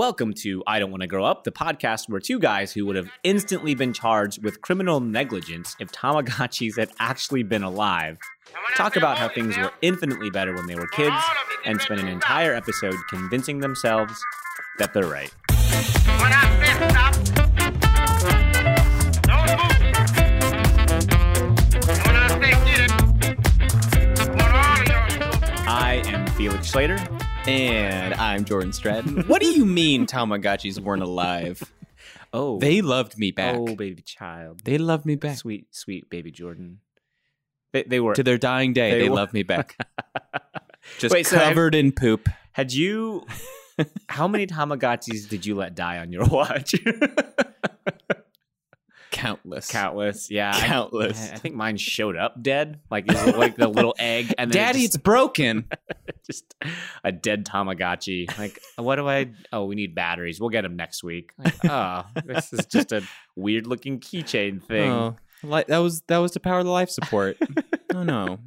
Welcome to I Don't Want to Grow Up, the podcast where two guys who would have instantly been charged with criminal negligence if Tamagotchis had actually been alive talk about how things were infinitely better when they were kids and spend an entire episode convincing themselves that they're right. When I said stop, don't move. And when I say get it, I want all of y'all to go. I am Felix Slater. And I'm Jordan Stratton. what do you mean Tamagotchis weren't alive? Oh, They loved me back. oh baby child, They loved me back. sweet sweet baby Jordan. They, they were. To their dying day, They they, loved me back. Just Wait, so covered in poop. Had you? how many Tamagotchis did you let die on your watch? Countless. Countless. Yeah, Countless. I, I think mine showed up dead, like like the little egg, and Daddy, just- it's broken. just a dead Tamagotchi. Like, what do I? Oh, we need batteries. We'll get them next week. Like, oh, this is just a weird looking keychain thing. Oh, li- that was that was to power the life support. oh no.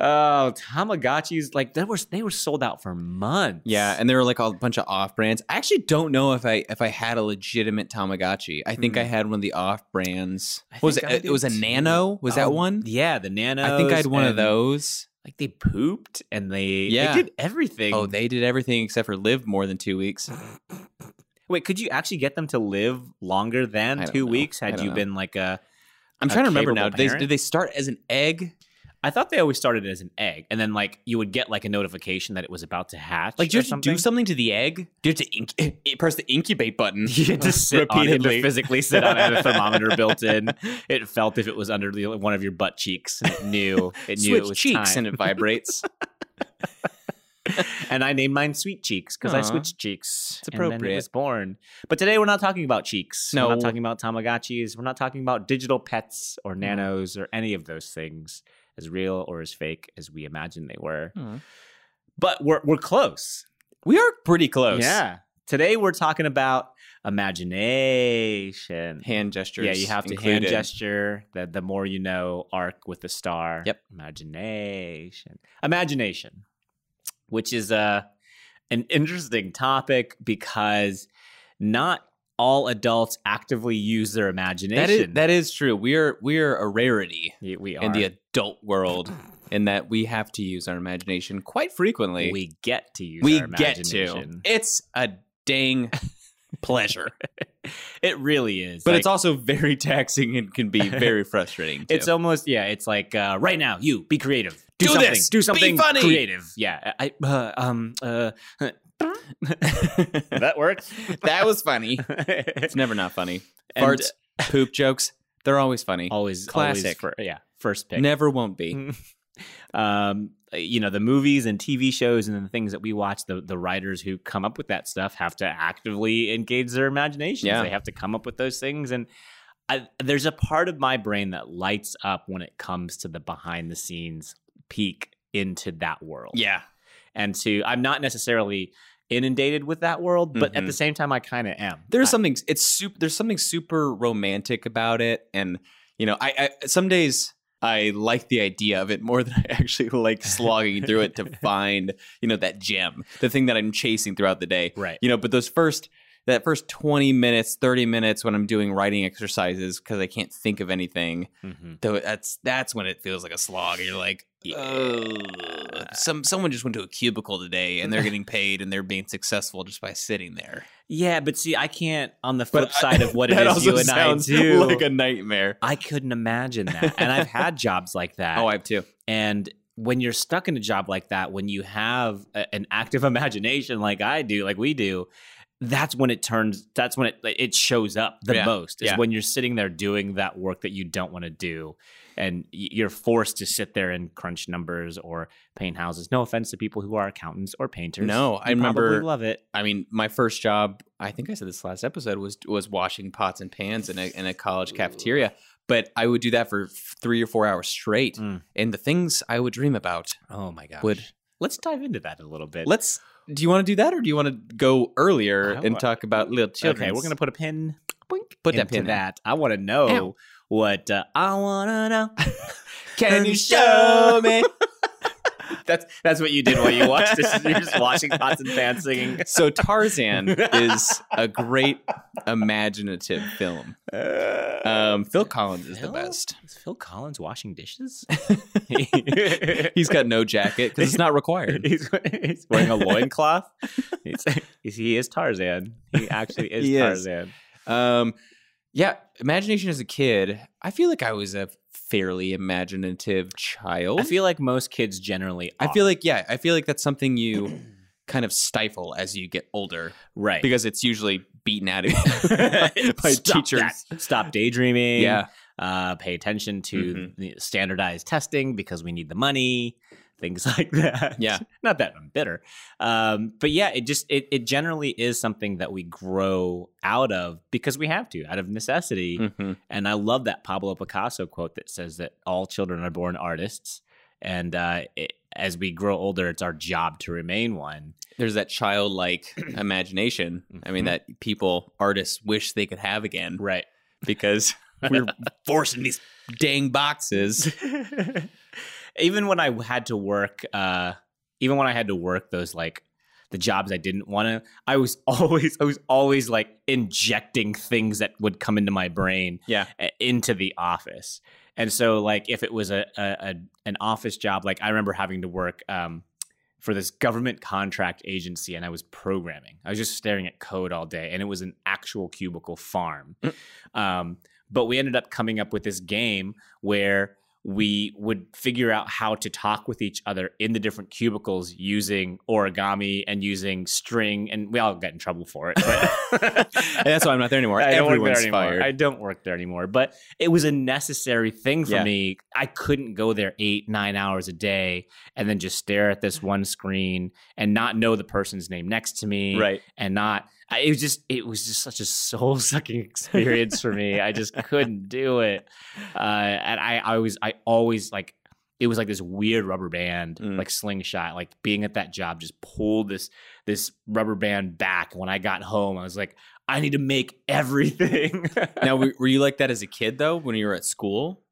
Oh, Tamagotchis! Like they were they were sold out for months. Yeah, and there were like a bunch of off brands. I actually don't know if I if I had a legitimate Tamagotchi. I think Hmm. I had one of the off brands. Was it? It was a. Nano. Was Oh, that one? Yeah, the Nano. I think I had one of those. Like they pooped and they Yeah. they did everything. Oh, they did everything except for live more than two weeks. wait. Could you actually get them to live longer than two know. weeks? Had you know. been like a? I'm A trying to remember now. Did they, did they start as an egg? I thought they always started as an egg, and then like you would get like a notification that it was about to hatch. Like, do you have to do something to the egg? Do you have to inc- press the incubate button? You had to sit on it, to physically sit on it. A thermometer built in. It felt if it was under the, one of your butt cheeks. and It knew. It knew Switch it was cheeks time. and it vibrates. and I named mine Sweet Cheeks because I switched cheeks. It's And then it appropriate. was born. But today we're not talking about cheeks. No, we're not talking about Tamagotchis. We're not talking about digital pets or Mm. nanos or any of those things, as real or as fake as we imagine they were. Aw. But we're we're close. we are pretty close. Yeah. Today we're talking about imagination. Hand gestures. Yeah, you have to hand gesture. The the more you know, arc with the star. Yep. Imagination. Imagination, which is a an interesting topic because not all adults actively use their imagination. That is that is true. We are we are a rarity Y- we are. in the adult world in that we have to use our imagination quite frequently. we get to use. we our get to. It's a dang pleasure. It really is. But Like, it's also very taxing and can be very frustrating. Too. It's almost yeah. It's like uh, right now, you be creative. Do, Do something. this. Do Be funny. creative. Yeah. I uh, um uh. that works. that was funny. It's never not funny. And- Farts, poop jokes, they're always funny. always Classic. Always fir- yeah. First pick. Never won't be. um, you know, the movies and TV shows and the things that we watch, the, the writers who come up with that stuff have to actively engage their imaginations. Yeah. They have to come up with those things. And I, there's a part of my brain that lights up when it comes to the behind the scenes peek into that world. Yeah. And to, I'm not necessarily inundated with that world, but at Mhm. the same time, I kind of am. There's I- something it's super there's something super romantic about it. And you know, I, I some days I like the idea of it more than I actually like slogging through it to find, you know, that gem, the thing that I'm chasing throughout the day. right. You know, but those first that first 20 minutes, 30 minutes when I'm doing writing exercises because I can't think of anything, Mhm. though that's that's when it feels like a slog. You're like, "Ugh." Oh, some someone just went to a cubicle today and they're getting paid and they're being successful just by sitting there. Yeah, but see, I can't. On the flip side of what it is you and I do, like a nightmare. I couldn't imagine that. And I've had jobs like that. Oh, I have too. and when you're stuck in a job like that, when you have a, an active imagination like I do, like we do, that's when it turns. That's when it it shows up the Yeah, most. Is yeah. when you're sitting there doing that work that you don't want to do, and you're forced to sit there and crunch numbers or paint houses. No offense to people who are accountants or painters. No, I remember- love it. I mean, my first job, I think I said this last episode, was was washing pots and pans in a in a college cafeteria. But I would do that for three or four hours straight, Mm. and the things I would dream about Oh my gosh. would. Let's dive into that a little bit. Let's. Do you want to do that, or do you want to go earlier and talk about little children? Okay, we're gonna put a pin. Boink, Put that pin in. that. I want to know Ow. What uh, I want to know. Can you show me? that's that's what you did while you watched this. You're just watching pots and pans singing. So Tarzan is a great imaginative film. Um, Phil Collins is the best. Is Phil Collins washing dishes? He's got no jacket because it's not required. he's, he's wearing a loincloth. He's, he is Tarzan. He actually is He is. Tarzan. Um, yeah, imagination as a kid. I feel like I was a fairly imaginative child. I feel like most kids generally. I feel like yeah, I feel like that's something you kind of stifle as you get older right because it's usually beaten out of you by Stop teachers. that. Stop daydreaming. Yeah, Uh, pay attention to Mhm. the standardized testing because we need the money. Things like that. Yeah. Not that I'm bitter. Um, but yeah, it just it, it generally is something that we grow out of because we have to, out of necessity. Mhm. And I love that Pablo Picasso quote that says that all children are born artists. And uh, it, as we grow older, it's our job to remain one. there's that childlike imagination. I mean, Mhm. that people artists wish they could have again Right. because we're forcing these dang boxes. Even when I had to work, uh, even when I had to work those like the jobs I didn't want to, I was always, I was always like injecting things that would come into my brain Yeah. into the office. And so, like, if it was a, a, a an office job, like I remember having to work um, for this government contract agency, and I was programming. I was just staring at code all day, and it was an actual cubicle farm. Um, but we ended up coming up with this game where we would figure out how to talk with each other in the different cubicles using origami and using string, and we all got in trouble for it. But that's why I'm not there anymore. I don't work Everyone's there anymore. fired. I don't work there anymore. But it was a necessary thing for Yeah. me. I couldn't go there eight, nine hours a day and then just stare at this one screen and not know the person's name next to me. right. And not I- it was just it was just such a soul sucking experience for me. I just couldn't do it. Uh, and I, I was I always like it was like this weird rubber band, Mm. like slingshot. Like being at that job just pulled this this rubber band back. When I got home, I was like, I need to make everything. Now, were, you like that as a kid though? When you were at school,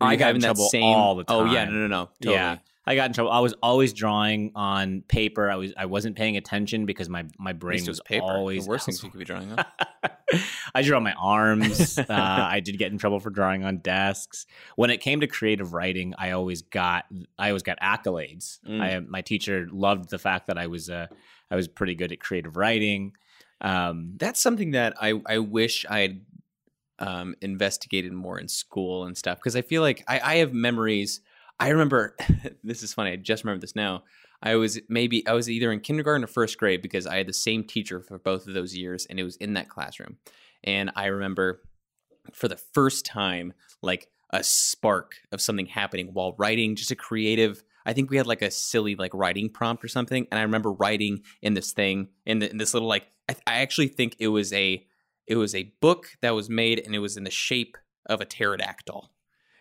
Were I you got in trouble all the Oh yeah, no, no, no. Totally. Yeah. I got in trouble. I was always drawing on paper. I was I wasn't paying attention because my my brain was was paper. always the worst things you could be drawing on. I drew on my arms. Uh, I did get in trouble for drawing on desks. When it came to creative writing, I always got I always got accolades. Mm. I my teacher loved the fact that I was uh, I was pretty good at creative writing. Um, That's something that I I wish I had um, investigated more in school and stuff because I feel like I, I have memories. I remember this is funny. I just remember this now. I was maybe I was either in kindergarten or first grade because I had the same teacher for both of those years, and it was in that classroom. And I remember for the first time, like a spark of something happening while writing, just a creative. I think we had like a silly like writing prompt or something, and I remember writing in this thing in, the, in this little like I, I actually think it was a it was a book that was made and it was in the shape of a pterodactyl,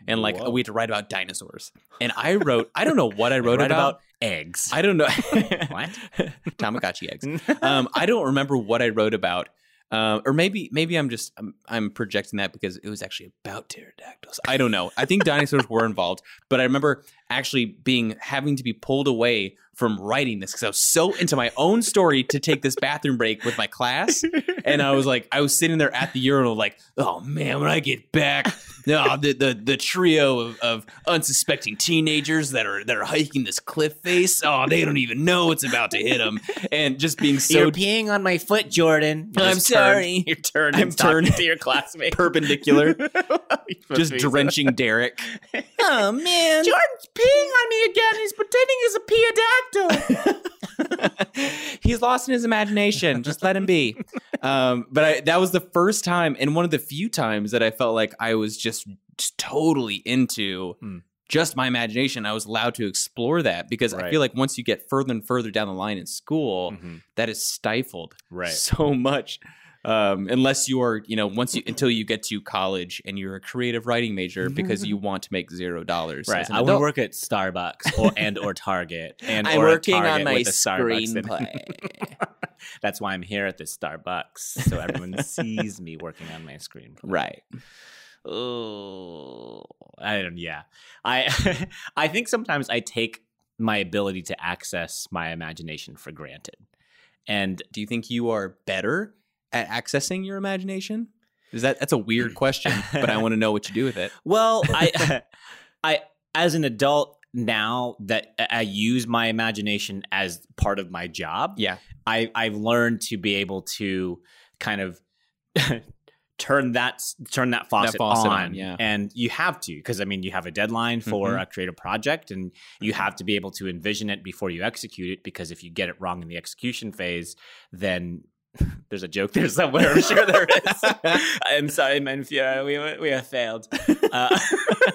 and like Whoa. we had to write about dinosaurs. And I wrote I don't know what I wrote about. about eggs. I don't know What? Tamagotchi eggs. Um, I don't remember what I wrote about. Uh, or maybe maybe I'm just I'm, I'm projecting that because it was actually about pterodactyls. I don't know. I think dinosaurs were involved, but I remember actually being having to be pulled away from writing this because I was so into my own story to take this bathroom break with my class, and I was like I was sitting there at the urinal like, oh man, when I get back, no, uh, the the the trio of, of unsuspecting teenagers that are that are hiking this cliff face, oh, they don't even know it's about to hit them, and just being so You're peeing on my foot, Jordan. You I'm sorry. You turned. I'm turned to your classmate. perpendicular, just Just drenching Derek. oh man, Jordan's peeing on me again. He's pretending he's a pterodactyl. he's lost in his imagination. Just let him be. Um, but I, that was the first time, and one of the few times that I felt like I was just, just totally into Hmm. just my imagination. I was allowed to explore that because I feel like once you get further and further down the line in school, that is stifled Right. so much. Um, unless you are, you know, once you until you get to college and you're a creative writing major because you want to make zero dollars. Right. I want adult. to work at Starbucks or and or Target and I'm or a working on my with a screenplay. That's why I'm here at this Starbucks, so everyone sees me working on my screenplay. right. Oh, I don't. Yeah, I I think sometimes I take my ability to access my imagination for granted. And Do you think you are better at accessing your imagination? Is that that's a weird question, but I want to know what you do with it. Well, I, I, as an adult now that I use my imagination as part of my job, Yeah. I, I've learned to be able to kind of turn that turn that faucet, faucet on, on, yeah. and you have to because I mean you have a deadline for Mhm. a creative project, and you have to be able to envision it before you execute it. Because if you get it wrong in the execution phase, then there's a joke there somewhere. I'm sure there is. I'm sorry, Menfura. We we have failed. Uh,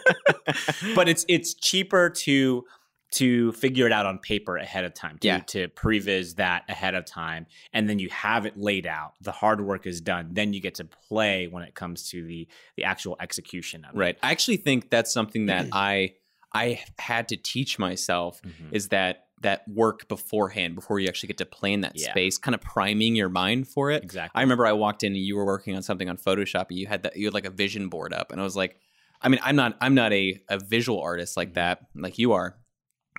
but it's it's cheaper to to figure it out on paper ahead of time. To, Yeah. to previs that ahead of time, and then you have it laid out. The hard work is done. Then you get to play when it comes to the the actual execution of it. Right. I actually think that's something that I I had to teach myself Mhm. is that that work beforehand before you actually get to plan that Yeah. space, kind of priming your mind for it. Exactly. I remember I walked in and you were working on something on Photoshop and you had that you had like a vision board up and I was like I mean I'm not I'm not a, a visual artist like Mhm. that like you are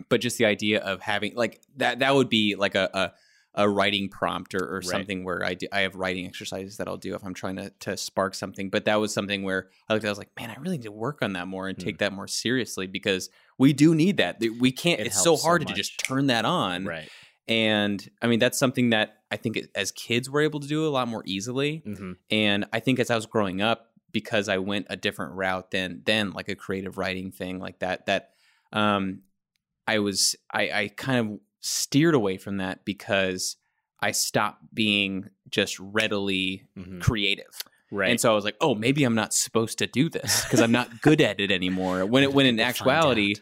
but just the idea of having like that that would be like a a, a writing prompt or, or Right. something where I do, I have writing exercises that I'll do if I'm trying to to spark something but that was something where I looked at I was like man I really need to work on that more and Hmm. take that more seriously because we do need that we can't It it's so helps so hard to just turn that on right. and I mean, that's something that I think as kids we're able to do a lot more easily. hmm And I think as I was growing up, because I went a different route than than like a creative writing thing like that, that um, I was I, I kind of steered away from that because I stopped being just readily hmm creative. Right. And so I was like, oh, maybe I'm not supposed to do this because I'm not good at it anymore. When it, when in actuality,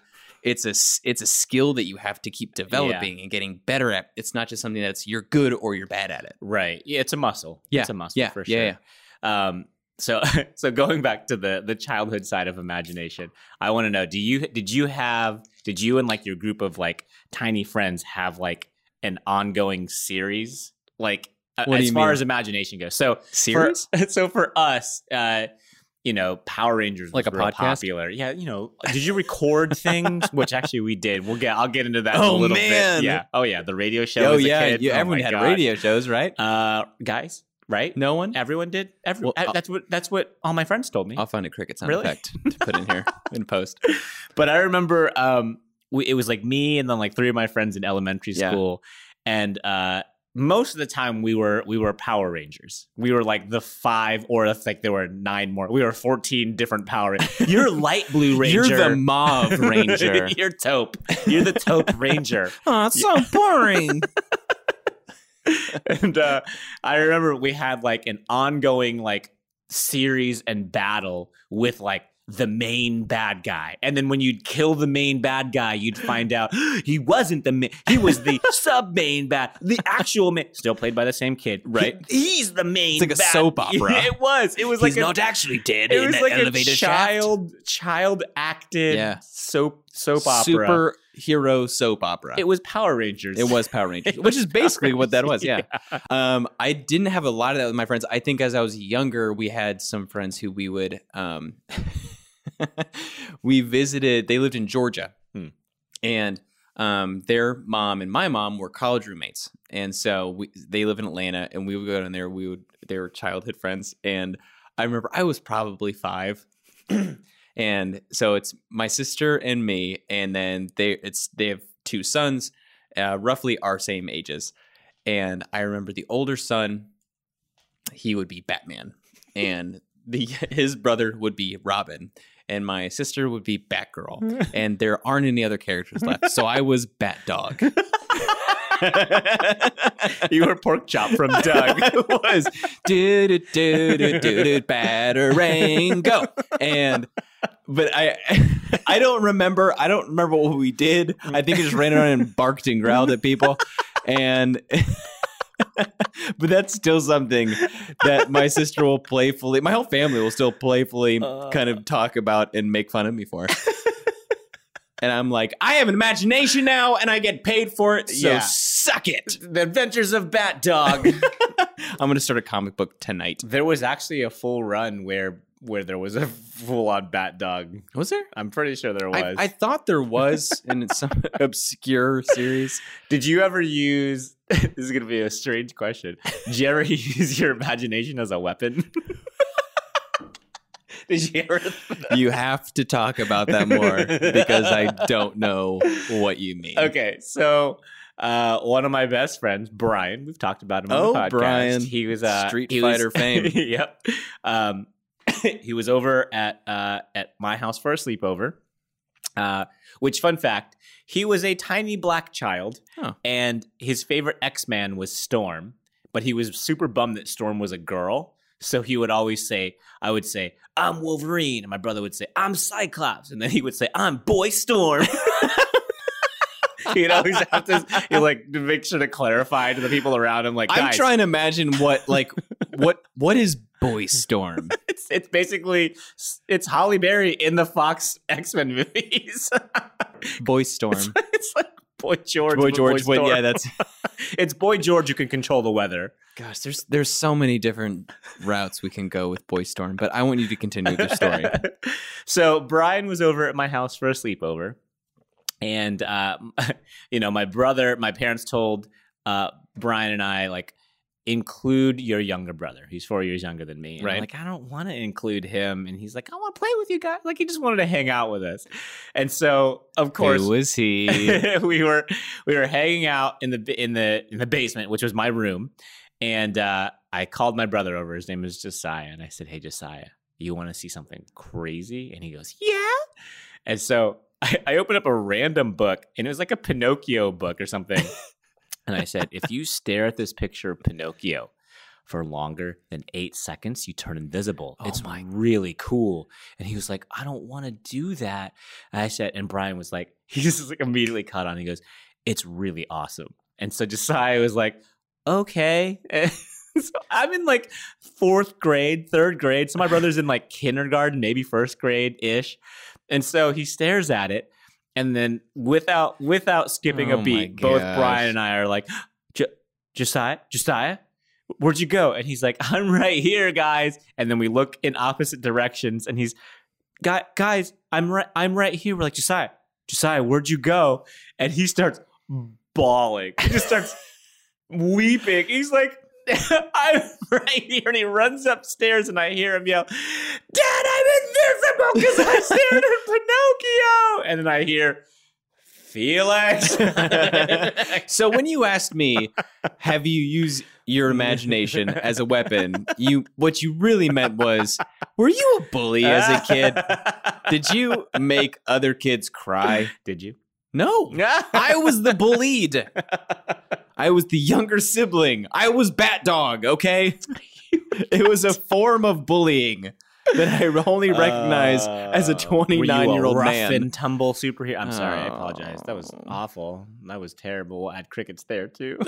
it's a it's a skill that you have to keep developing and getting better at. It's not just something that's you're good or you're bad at it. Right. Yeah, it's a muscle. Yeah, It's a muscle yeah, for sure. yeah, Um so so going back to the the childhood side of imagination, I want to know, do you did you have did you and like your group of like tiny friends have like an ongoing series? Like What as far mean? as imagination goes. So Series? For, so for us, uh you know, Power Rangers Like was a podcast? popular. Yeah, you know, did you record things? Which actually we did. We'll get. I'll get into that in Oh, a little man. bit. Yeah. Oh yeah, the radio show. Oh yeah, kid. you, Oh, everyone had God. radio shows, right? Uh, guys, right? no one. Everyone did. Every, Well, uh, I'll- that's what that's what all my friends told me. I'll find a cricket sound Really? effect to put in here in post. But I remember um, we, it was like me and then like three of my friends in elementary Yeah. school, and uh, most of the time we were we were Power Rangers. We were like the five, or if like there were nine more. We were fourteen different Power Rangers. You're light blue ranger. You're the mauve ranger. You're taupe. You're the taupe ranger. oh, it's so boring. and uh, I remember we had like an ongoing like series and battle with like the main bad guy, and then when you'd kill the main bad guy, you'd find out he wasn't the main; he was the sub main bad, the actual main, still played by the same kid, Right. He- he's the main. It's like a bad- soap opera. It was. It was like a, actually dead it was like a child child acted Yeah. soap soap opera. Superhero soap opera. It was Power Rangers. It was Power Rangers, which is basically Power what that was. Rangers, Yeah. Um, I didn't have a lot of that with my friends. I think as I was younger, we had some friends who we would um, we visited. They lived in Georgia, Hmm. and um, their mom and my mom were college roommates, and so we, they live in Atlanta, and we would go down there. We would they were childhood friends, and I remember I was probably five. and so it's my sister and me, and then they it's they have two sons, uh, roughly our same ages. And I remember the older son, he would be Batman, and the his brother would be Robin, and my sister would be Batgirl, and there aren't any other characters left. So I was Bat Dog. you were Porkchop from Doug. I was do do do do do do batarang go and but I I don't remember I don't remember what we did. I think we just ran around and barked and growled at people and but that's still something that my sister will playfully my whole family will still playfully uh. kind of talk about and make fun of me for. And I'm like, I have an imagination now and I get paid for it. So Yeah. suck it. the Adventures of Bat Dog. I'm going to start a comic book tonight. there was actually a full run where where there was a full on bat dog. Was there? I'm pretty sure there I, was. I thought there was in some obscure series. Did you ever use? this is gonna be a strange question. Did you ever use your imagination as a weapon? Did you ever? You have to talk about that more because I don't know what you mean. Okay, so uh, one of my best friends, Brian, we've talked about him on Oh, the podcast. Brian. he was uh, Street he was- Fighter fame. yep. Um, he was over at uh, at my house for a sleepover. Uh, which, fun fact, he was a tiny black child, Huh. and his favorite X Man was Storm. But he was super bummed that Storm was a girl. So he would always say, I would say, I'm Wolverine. And my brother would say, I'm Cyclops. And then he would say, I'm Boy Storm. He'd always have to he like to make sure to clarify to the people around him, like, I'm trying to imagine what like what what is Boy Storm? it's it's basically it's Halle Berry in the Fox X Men movies. Boy Storm. it's like Boy George, Boy George, but Storm. yeah, that's it's Boy George who can control the weather. gosh. There's there's so many different routes we can go with Boy Storm, but I want you to continue the story. so Brian was over at my house for a sleepover, and uh, you know, my brother, my parents told uh, Brian and I like include your younger brother. He's four years younger than me. And I'm Right. like I don't want to include him, and he's like, I want to play with you guys. Like he just wanted to hang out with us, and so of course Who was he? we were we were hanging out in the in the in the basement, which was my room, and uh, I called my brother over. His name is Josiah, and I said, "Hey, Josiah, you want to see something crazy?" And he goes, "Yeah." And so I, I opened up a random book, and it was like a Pinocchio book or something. and I said, "If you stare at this picture of Pinocchio." For longer than eight seconds, you turn invisible. Oh it's my- really cool. And he was like, I don't want to do that. And I said, and Brian was like, he just like immediately caught on. He goes, It's really awesome. And so Josiah was like, Okay. So I'm in like fourth grade, third grade. So my brother's in like kindergarten, maybe first grade ish. And so he stares at it. And then without without skipping Oh a beat, both. Brian and I are like, "J- Josiah, Josiah, where'd you go? And he's like, I'm right here, guys. And then we look in opposite directions, and he's, "Guy- guys, I'm right, I'm right here. We're like, Josiah, Josiah, where'd you go? And he starts bawling. He just starts weeping. He's like, I'm right here. And he runs upstairs, and I hear him yell, Dad, I'm because I stared at Pinocchio. And then I hear, Felix. so when you asked me, have you used your imagination as a weapon? You what you really meant was, were you a bully as a kid? Did you make other kids cry? Did you? No. I was the bullied. I was the younger sibling. I was Bat Dog, okay? It was a form of bullying that I only recognize as a Uh, 29 year old rough man. and tumble superhero. I'm sorry, I apologize. That was Oh. awful. That was terrible. I had crickets there too.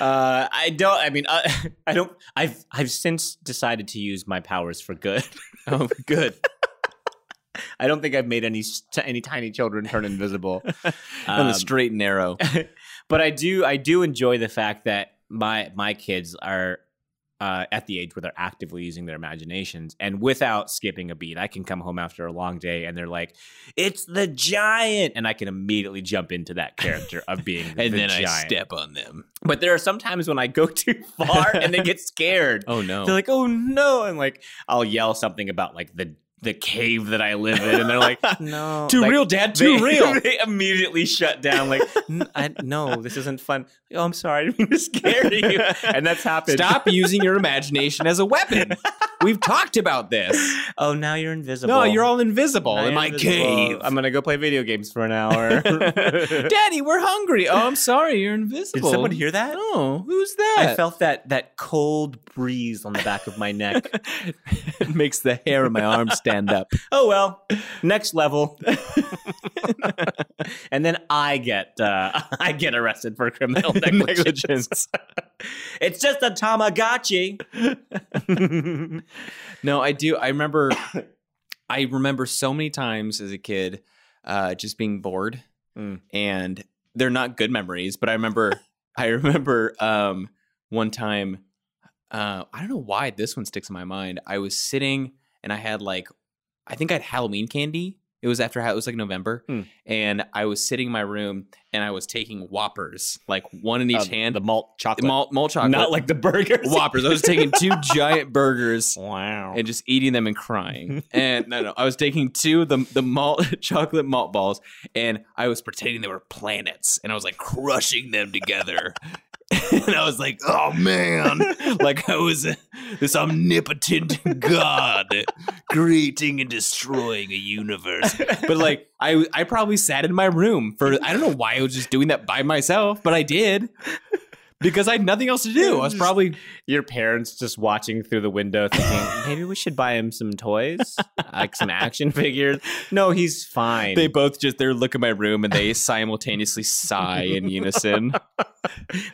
uh, I don't. I mean, uh, I don't. I've I've since decided to use my powers for good. oh, good. I don't think I've made any any tiny children turn invisible. On Um, the straight and narrow. but I do I do enjoy the fact that my my kids are uh, at the age where they're actively using their imaginations and without skipping a beat. I can come home after a long day and they're like, "It's the giant," and I can immediately jump into that character of being and the then giant. I step on them. But there are some times when I go too far and they get scared. Oh, no. They're like, "Oh no!" and like I'll yell something about like the the cave that I live in, and they're like, "No, too Like, real, Dad. Too they, real. They immediately shut down. Like, "N- I, no, this isn't fun. Oh, I'm sorry, I didn't mean to scare you. And that's happened. Stop using your imagination as a weapon. We've talked about this. Oh, now you're invisible. No, you're all invisible Now in my invisible. cave. I'm gonna go play video games for an hour. Daddy, we're hungry. Oh, I'm sorry, you're invisible. Did someone hear that? Oh, who's that? I felt that that cold breeze on the back of my neck. it makes the hair on my arm stand up. oh well, next level. and then I get uh, I get arrested for criminal negligence. it's just a Tamagotchi. No, I do. I remember. I remember so many times as a kid, uh, just being bored, Mm. and they're not good memories. But I remember, I remember um, one time uh, I don't know why this one sticks in my mind. I was sitting and I had like, I think I had Halloween candy. It was after it was like November, Hmm. and I was sitting in my room and I was taking Whoppers, like one in each Uh, hand, the malt chocolate, malt, malt chocolate, not like the burgers. Whoppers. I was taking two giant burgers Wow. and just eating them and crying. And no, no, I was taking two of the the malt chocolate malt balls, and I was pretending they were planets, and I was like crushing them together. and I was like, "Oh man!" like I was a, this omnipotent god creating and destroying a universe. But like, I I probably sat in my room for I don't know why I was just doing that by myself, but I did. Because I had nothing else to do. I was probably Your parents just watching through the window thinking, maybe we should buy him some toys, like some action figures. No, he's fine. They both just they look at my room and they simultaneously sigh in unison.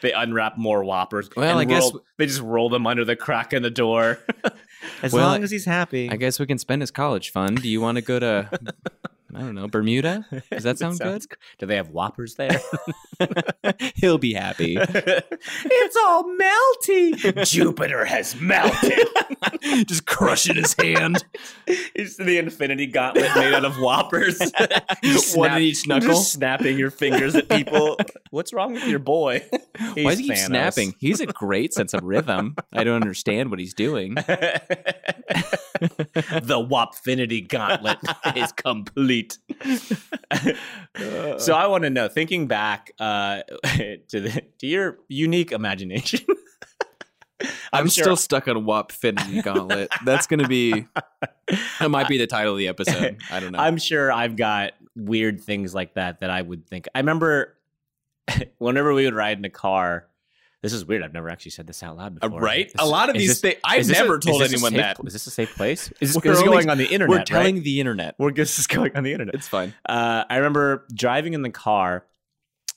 they unwrap more whoppers. Well, and I guess- roll- they just roll them under the crack in the door. as Well, long as he's happy. I guess we can spend his college fund. Do you want to go to I don't know, Bermuda? Does that sound sounds good. Do they have whoppers there? He'll be happy. it's all melty. Jupiter has melted. just crushing his hand. It's the infinity gauntlet made out of whoppers. One in each knuckle. Just snapping your fingers at people. What's wrong with your boy? Why does he keep Thanos. snapping? He's a great sense of rhythm. I don't understand what he's doing. the Wopfinity gauntlet is complete. So I want to know, thinking back uh, to the to your unique imagination. I'm, sure- still stuck on Wop Finity Gauntlet. That's gonna be that might be the title of the episode. I don't know. I'm sure I've got weird things like that that I would think. I remember whenever we would ride in a car. This is weird. I've never actually said this out loud Uh, before. right? Is a lot of these things I've this a- never told anyone safe- that. Is this a safe place? Is this, We're this only- going on the internet? We're right? telling the internet. We're just is going on the internet. It's fine. Uh, I remember driving in the car.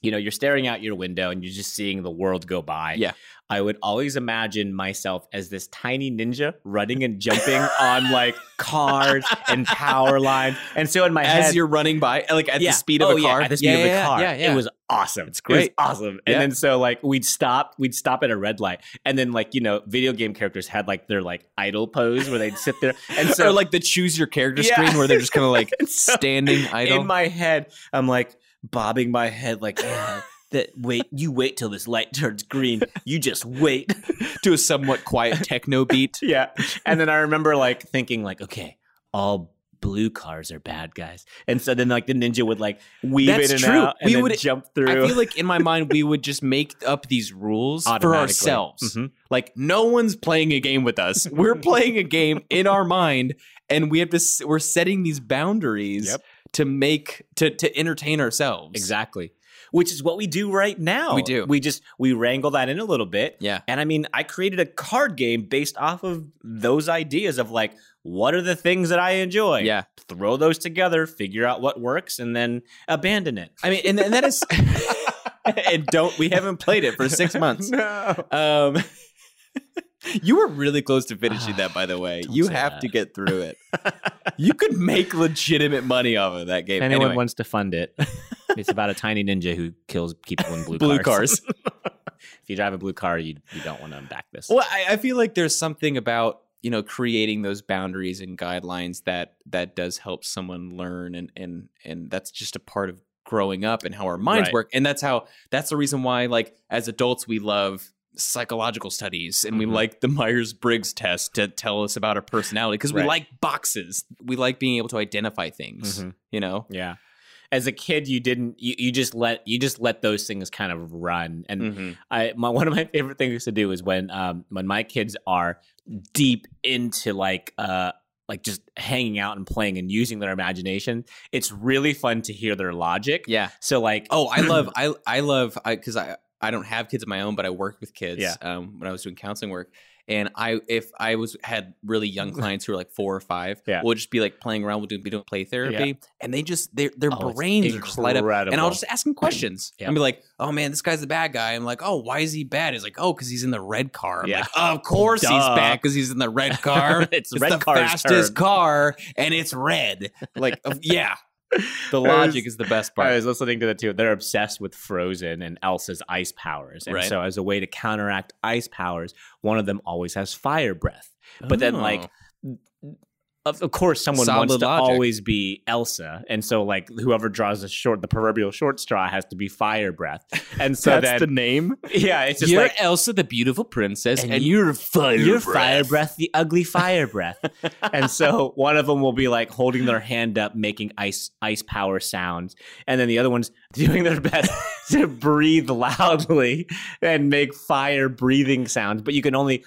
You know, you're staring out your window and you're just seeing the world go by. Yeah. I would always imagine myself as this tiny ninja running and jumping on like cars and power lines. And so in my As head, as you're running by, like at yeah. the speed of oh, a car. Yeah, at the speed yeah, of yeah, car. It was awesome. It's great. awesome. Yeah. And then so like we'd stop, we'd stop at a red light. And then like, you know, video game characters had like their like idle pose where they'd sit there. And so or like the choose your character screen where they're just kind of like so standing idle. in my head, I'm like bobbing my head like, yeah, that wait, you wait till this light turns green. You just wait. to a somewhat quiet techno beat. yeah. And then I remember like thinking like, okay, all blue cars are bad guys. And so then like the ninja would like weave That's in and true. out and We then would- jump through. I feel like in my mind we would just make up these rules for ourselves. Mhm. Like no one's playing a game with us. We're playing a game in our mind, and we have to. We're setting these boundaries Yep. to make to to entertain ourselves. Exactly. Which is what we do right now. We do. We just we wrangle that in a little bit. Yeah. And I mean, I created a card game based off of those ideas of like, what are the things that I enjoy? Yeah. Throw those together, figure out what works, and then abandon it. I mean, and, and that is. and don't we haven't played it for six months. No. Um, you were really close to finishing that, by the way. You have that. to get through it. you could make legitimate money off of that game. If anyone Anyway, wants to fund it, it's about a tiny ninja who kills people in blue, blue cars. cars. if you drive a blue car, you you don't want to back this. well, I, I feel like there's something about you know creating those boundaries and guidelines that that does help someone learn, and and and that's just a part of growing up and how our minds Right. work, and that's how that's the reason why like as adults we love psychological studies and we Mhm. like the Myers-Briggs test to tell us about our personality because we Right. like boxes. We like being able to identify things, Mhm. you know? Yeah. As a kid, you didn't. You, you just let you just let those things kind of run. And Mhm. I my one of my favorite things to do is when um when my kids are deep into like uh like just hanging out and playing and using their imagination. It's really fun to hear their logic. Yeah. So like Oh, I love I I love I because I I don't have kids of my own, but I work with kids. Yeah. Um, when I was doing counseling work, and I if I was had really young clients who were like four or five, Yeah. we'll just be like playing around, we'll do be doing play therapy, and they just their their Oh, brains are just light up, and I'll just ask them questions. Yeah. I'll be like, "Oh man, this guy's the bad guy." I'm like, "Oh, why is he bad?" He's like, "Oh, because he's in the red car." I'm Yeah. like, "Of course he's bad because he's in the red car. It's red the fastest turn." car, and it's red." Like, yeah. The logic was- is the best part. I was listening to the two. They're obsessed with Frozen and Elsa's ice powers. And Right. so, as a way to counteract ice powers, one of them always has fire breath. But then, like, oh. Of, of course, someone Solid wants to logic. always be Elsa. And so, like, whoever draws the short, the proverbial short straw has to be fire breath. And so that's then, the name. yeah, it's just you're like, Elsa, the beautiful princess, And and, you- you're fire. You're breath. fire breath, the ugly fire breath. and so one of them will be like holding their hand up, making ice ice power sounds, and then the other one's doing their best to breathe loudly and make fire breathing sounds. But you can only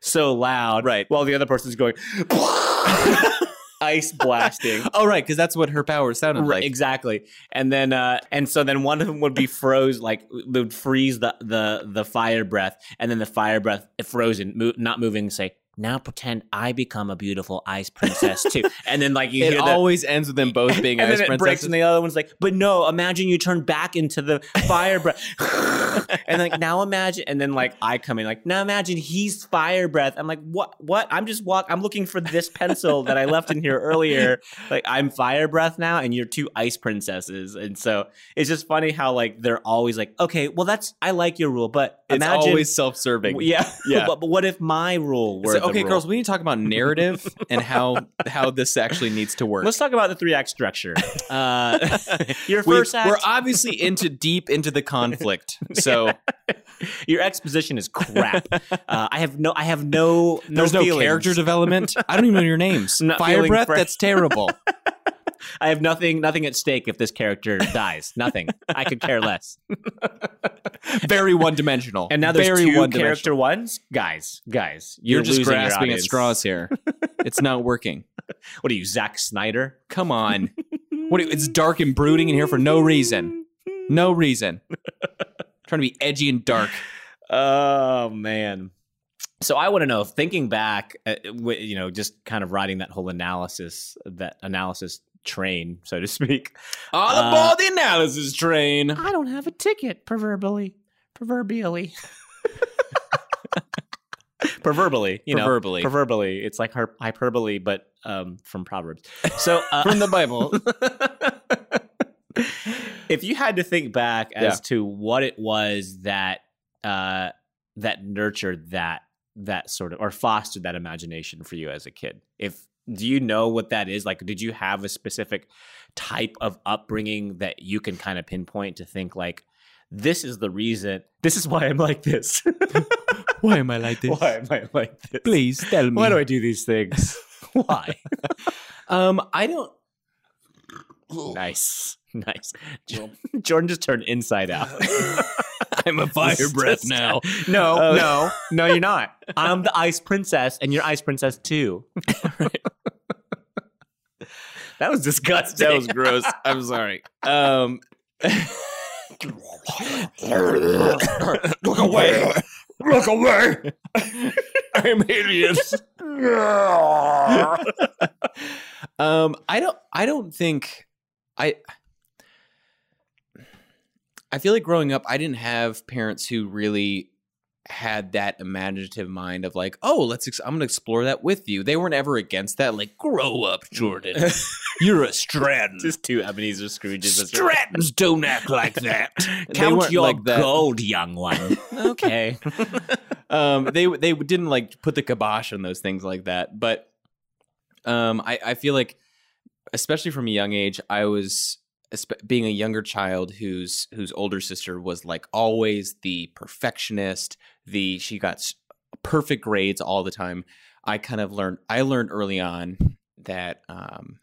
so loud, Right. While the other person's going ice blasting. Oh, right, because that's what her power sounded Right, like. exactly. And then uh and so then one of them would be froze like would freeze the the the fire breath and then the fire breath frozen mo- not moving say now pretend I become a beautiful ice princess too. and then like you It hear the always ends with them both being and ice then it breaks and the other one's like, but no, imagine you turn back into the fire breath. and like now imagine and then like I come in like, now imagine he's fire breath. I'm like, what what? I'm just walk I'm looking for this pencil that I left in here earlier. Like I'm fire breath now and you're two ice princesses. And so it's just funny how like they're always like, okay, well that's I like your rule, but it's imagine always self-serving. yeah, Yeah. but, but what if my rule were okay, rule? girls, we need to talk about narrative and how how this actually needs to work. Let's talk about the three act structure. Uh, your first act, We're obviously into deep into the conflict. So Your exposition is crap. Uh, I have no. I have no. no there's no character development. I don't even know your names. Fire breath. fr- That's terrible. I have nothing. Nothing at stake if this character dies. Nothing. I could care less. Very one dimensional. And now there's Very two character ones. Guys, guys, You're, you're, just grasping at straws here. It's not working. What are you, Zack Snyder? Come on. What? you- It's dark and brooding in here for no reason. No reason. Trying to be edgy and dark. Oh man. So I want to know, thinking back, uh, you know, just kind of writing that whole analysis, that analysis train, so to speak. All Uh, aboard the analysis train. I don't have a ticket, proverbially. Proverbially. proverbially, you know. Proverbially. Proverbially. It's like hyperbole, but um, from Proverbs. So uh, From the Bible. if you had to think back as Yeah. to what it was that uh, that nurtured that that sort of or fostered that imagination for you as a kid, if do you know what that is? Like, did you have a specific type of upbringing that you can kind of pinpoint to think like, this is the reason, this is why I'm like this. Why am I like this? why am I like this? Please tell me. Why do I do these things? why? Um, I don't. nice, nice. Jordan just turned inside out. I'm a fire breath now. No, Uh, no, no, you're not. I'm the ice princess, and you're ice princess too. That was disgusting. That was gross. I'm sorry. Um, Look away! Look away! I'm hideous. um, I don't. I don't think I. I feel like growing up, I didn't have parents who really had that imaginative mind of like, oh, let's. Ex- I'm to explore that with you. They weren't ever against that. Like, grow up, Jordan. You're a Stratton. just two Ebenezer Scrooges. Strattons don't act like that. Count your like gold, young one. okay. um, they they didn't like put the kibosh on those things like that. But um, I I feel like, especially from a young age, I was being a younger child whose whose older sister was like always the perfectionist. The she got perfect grades all the time. I kind of learned. I learned early on that um,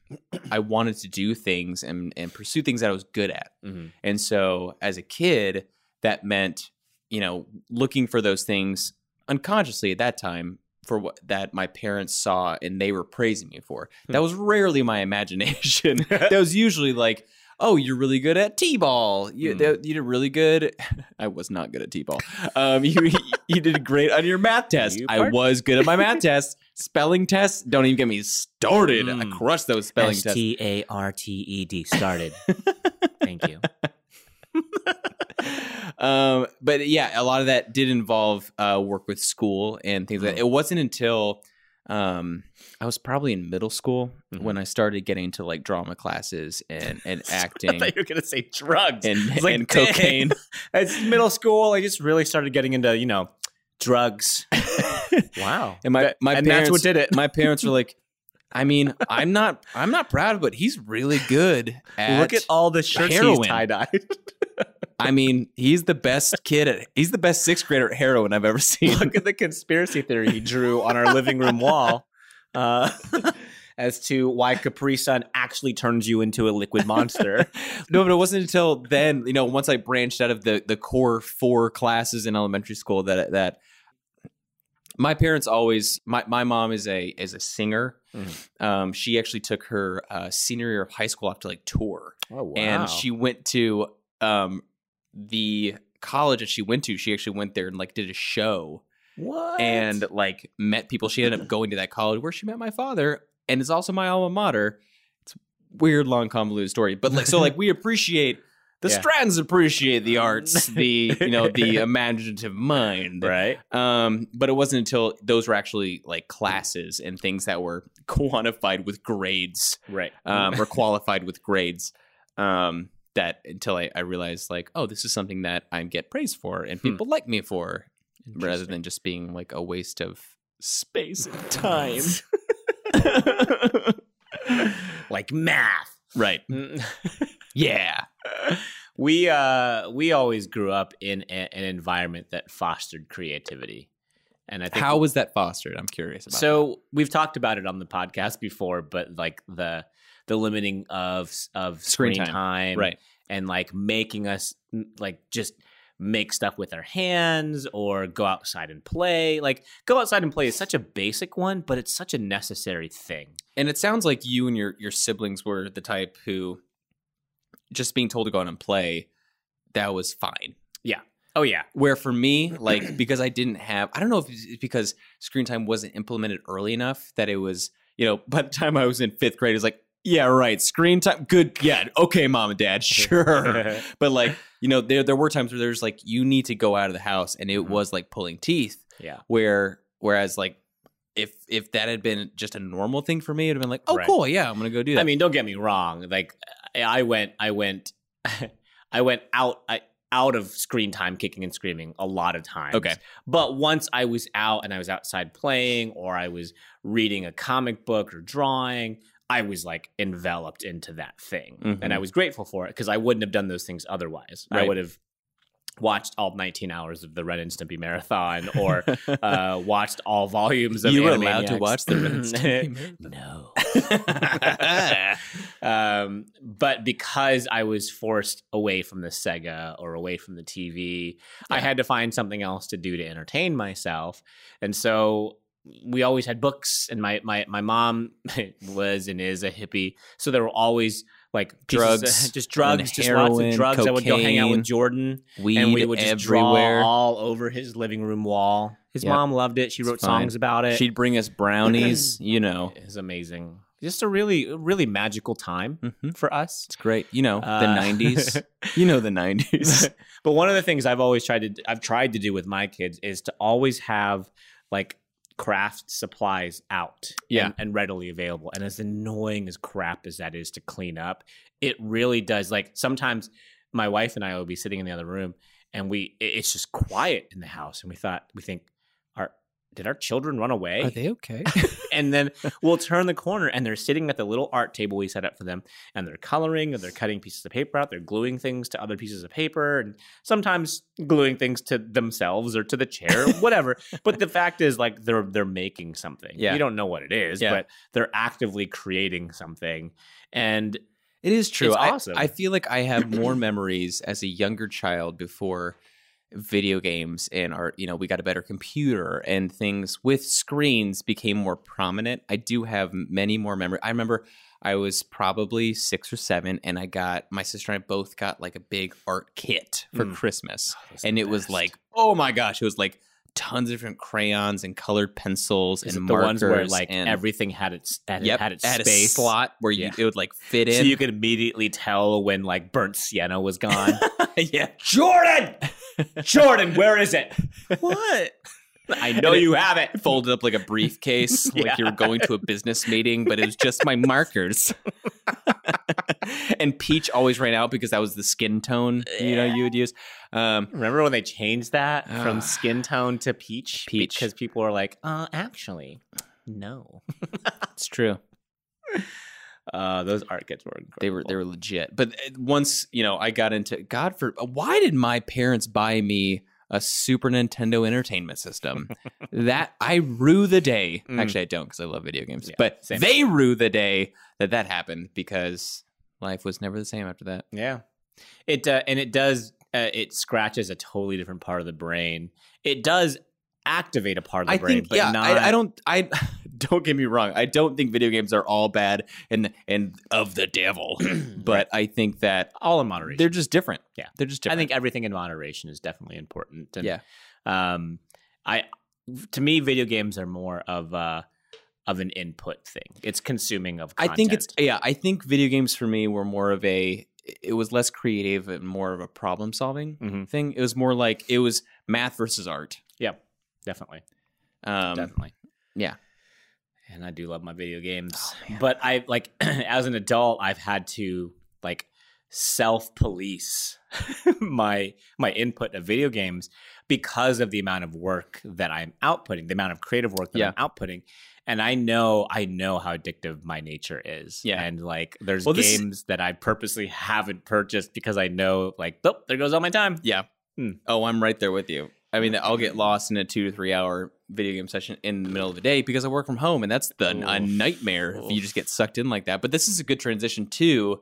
I wanted to do things and and pursue things that I was good at. Mhm. And so as a kid, that meant, you know, looking for those things unconsciously at that time for what that my parents saw and they were praising me for. That was rarely my imagination. that was usually like, oh, you're really good at t-ball. You, Hmm. that- you did really good. I was not good at t-ball. Um, you you did great on your math test. You I was good at my math test. Spelling tests, don't even get me started. I Mm. crushed those spelling tests. T A R T E D started. Thank you. um, but yeah, a lot of that did involve uh, work with school and things like that. It wasn't until um, I was probably in middle school Mhm. when I started getting into like drama classes and and I acting thought you were gonna say drugs and, It's like, and cocaine. It's middle school. I just really started getting into you know drugs. wow. And my That- my and parents that's what did it. my parents were like, I mean, I'm not I'm not proud, but he's really good at. Look at all the shirts heroin. he's tie dyed. I mean, he's the best kid at. He's the best sixth grader at heroin I've ever seen. Look at the conspiracy theory he drew on our living room wall. Uh, as to why Capri Sun actually turns you into a liquid monster. no, but it wasn't until then, you know, once I branched out of the the core four classes in elementary school that that my parents always my, my mom is a is a singer. Mhm. Um, she actually took her uh, senior year of high school off to like tour, Oh wow! and she went to um, the college that she went to. She actually went there and like did a show what? and like met people. She ended up going to that college where she met my father, and it's also my alma mater. It's a weird, long, convoluted story, but like so, like we appreciate the Yeah. Strattons appreciate the arts, the you know the imaginative mind, right? Um, but it wasn't until those were actually like classes and things that were quantified with grades, Right. um, or qualified with grades. Um, that until I, I realized like, oh, this is something that I get praised for and Hmm. people like me for, rather than just being like a waste of space and time. like math. right. Yeah. we uh we always grew up in a, an environment that fostered creativity. And I think How was that fostered? I'm curious about. so we've talked about it on the podcast before, but like the the limiting of of Screen screen, time. time, right. and like making us mm, like just make stuff with our hands or go outside and play. Like go outside and play is such a basic one, but it's such a necessary thing. And it sounds like you and your your siblings were the type who just being told to go out and play that was fine. Yeah. Oh yeah. Where for me, like because I didn't have, I don't know if it's because screen time wasn't implemented early enough that it was, you know, by the time I was in fifth grade, it was like, yeah, right, screen time, good, yeah, okay, mom and dad, sure. but like, you know, there there were times where there's like, you need to go out of the house, and it Mhm. was like pulling teeth. yeah. Where whereas like. If if that had been just a normal thing for me, it'd have been like, oh, Right. cool, yeah, I'm gonna go do that. I mean, don't get me wrong. Like I I went, I went, I went out, I, out of screen time, kicking and screaming a lot of times. Okay. But once I was out and I was outside playing, or I was reading a comic book or drawing, I was like enveloped into that thing, and I Mhm. was grateful for it because I wouldn't have done those things otherwise. I would have watched all 19 hours of the Ren and Stimpy marathon, or uh, watched all volumes of. you were allowed to watch the Ren and Stimpy no. um, but because I was forced away from the Sega or away from the TV, I had to find something else to do to entertain myself. And so we always had books, and my my my mom was and is a hippie, so there were always like pieces of- Drugs just drugs, just lots of drugs. I would go hang out with Jordan, Weed and we would just everywhere. draw all over his living room wall. His Yep. mom loved it. She wrote songs about it. She'd bring us brownies, you know. it's amazing. Just a really, really magical time Mhm. for us. It's great. You know, the Uh, 90s. You know the 90s. but one of the things I've always tried to, I've tried to do with my kids is to always have like craft supplies out Yeah. and, and readily available. And as annoying as crap as that is to clean up, it really does. Like sometimes my wife and I will be sitting in the other room and we it's just quiet in the house. And we thought, we think, our, did our children run away? Are they okay? and then we'll turn the corner and they're sitting at the little art table we set up for them and they're coloring and they're cutting pieces of paper out they're gluing things to other pieces of paper and sometimes gluing things to themselves or to the chair whatever but the fact is like they're they're making something Yeah. you don't know what it is Yeah. but they're actively creating something and It is true. It's I, awesome. I feel like I have more memories as a younger child before video games and our you know we got a better computer and things with screens became more prominent. I do have many more memory i remember i was probably six or seven and i got my sister and i both got like a big art kit for Mm. christmas. And the it was like oh my gosh it was like tons of different crayons and colored pencils Is and the markers ones where like and everything had its had, yep, had its had space? slot where you Yeah. it would like fit in. so you could immediately tell when like burnt sienna was gone. Yeah. Jordan! Jordan where is it? What I know you have it. folded up like a briefcase, like you're going to a business meeting, but it was just my markers. and peach always ran out because that was the skin tone you know you would use. Um, Remember when they changed that from Ah. skin tone to peach? Peach. Because people were like, uh, actually, no. it's true. Uh, those art kits were incredible. They were they were legit. But uh, once you know, I got into God for why did my parents buy me a Super Nintendo Entertainment System? that I rue the day. Mm. Actually, I don't because I love video games. Yeah, but same. they rue the day that that happened because life was never the same after that. Yeah, it uh, and it does. Uh, it scratches a totally different part of the brain. It does activate a part of the I brain, think but yeah. not. I, I don't. I don't get me wrong. I don't think video games are all bad and and of the devil. but I think that all in moderation. they're just different. Yeah. they're just different. I think everything in moderation is definitely important. And, yeah. Um, I to me, video games are more of a of an input thing. It's consuming of. I think it's yeah. I think video games for me were more of a. It was less creative and more of a problem solving Mhm. thing. It was more like it was math versus art. yeah, definitely, Um, definitely. yeah. and I do love my video games. but I like as an adult, I've had to like self police my my input of video games because of the amount of work that I'm outputting, the amount of creative work that Yeah. I'm outputting. And I know I know how addictive my nature is. Yeah. And like there's Well, games that I purposely haven't purchased because I know like, oh, there goes all my time. Yeah. Hmm. Oh, I'm right there with you. I mean, I'll get lost in a two to three hour video game session in the middle of the day because I work from home, and that's the a Oof. nightmare if you just get sucked in like that. But this is a good transition to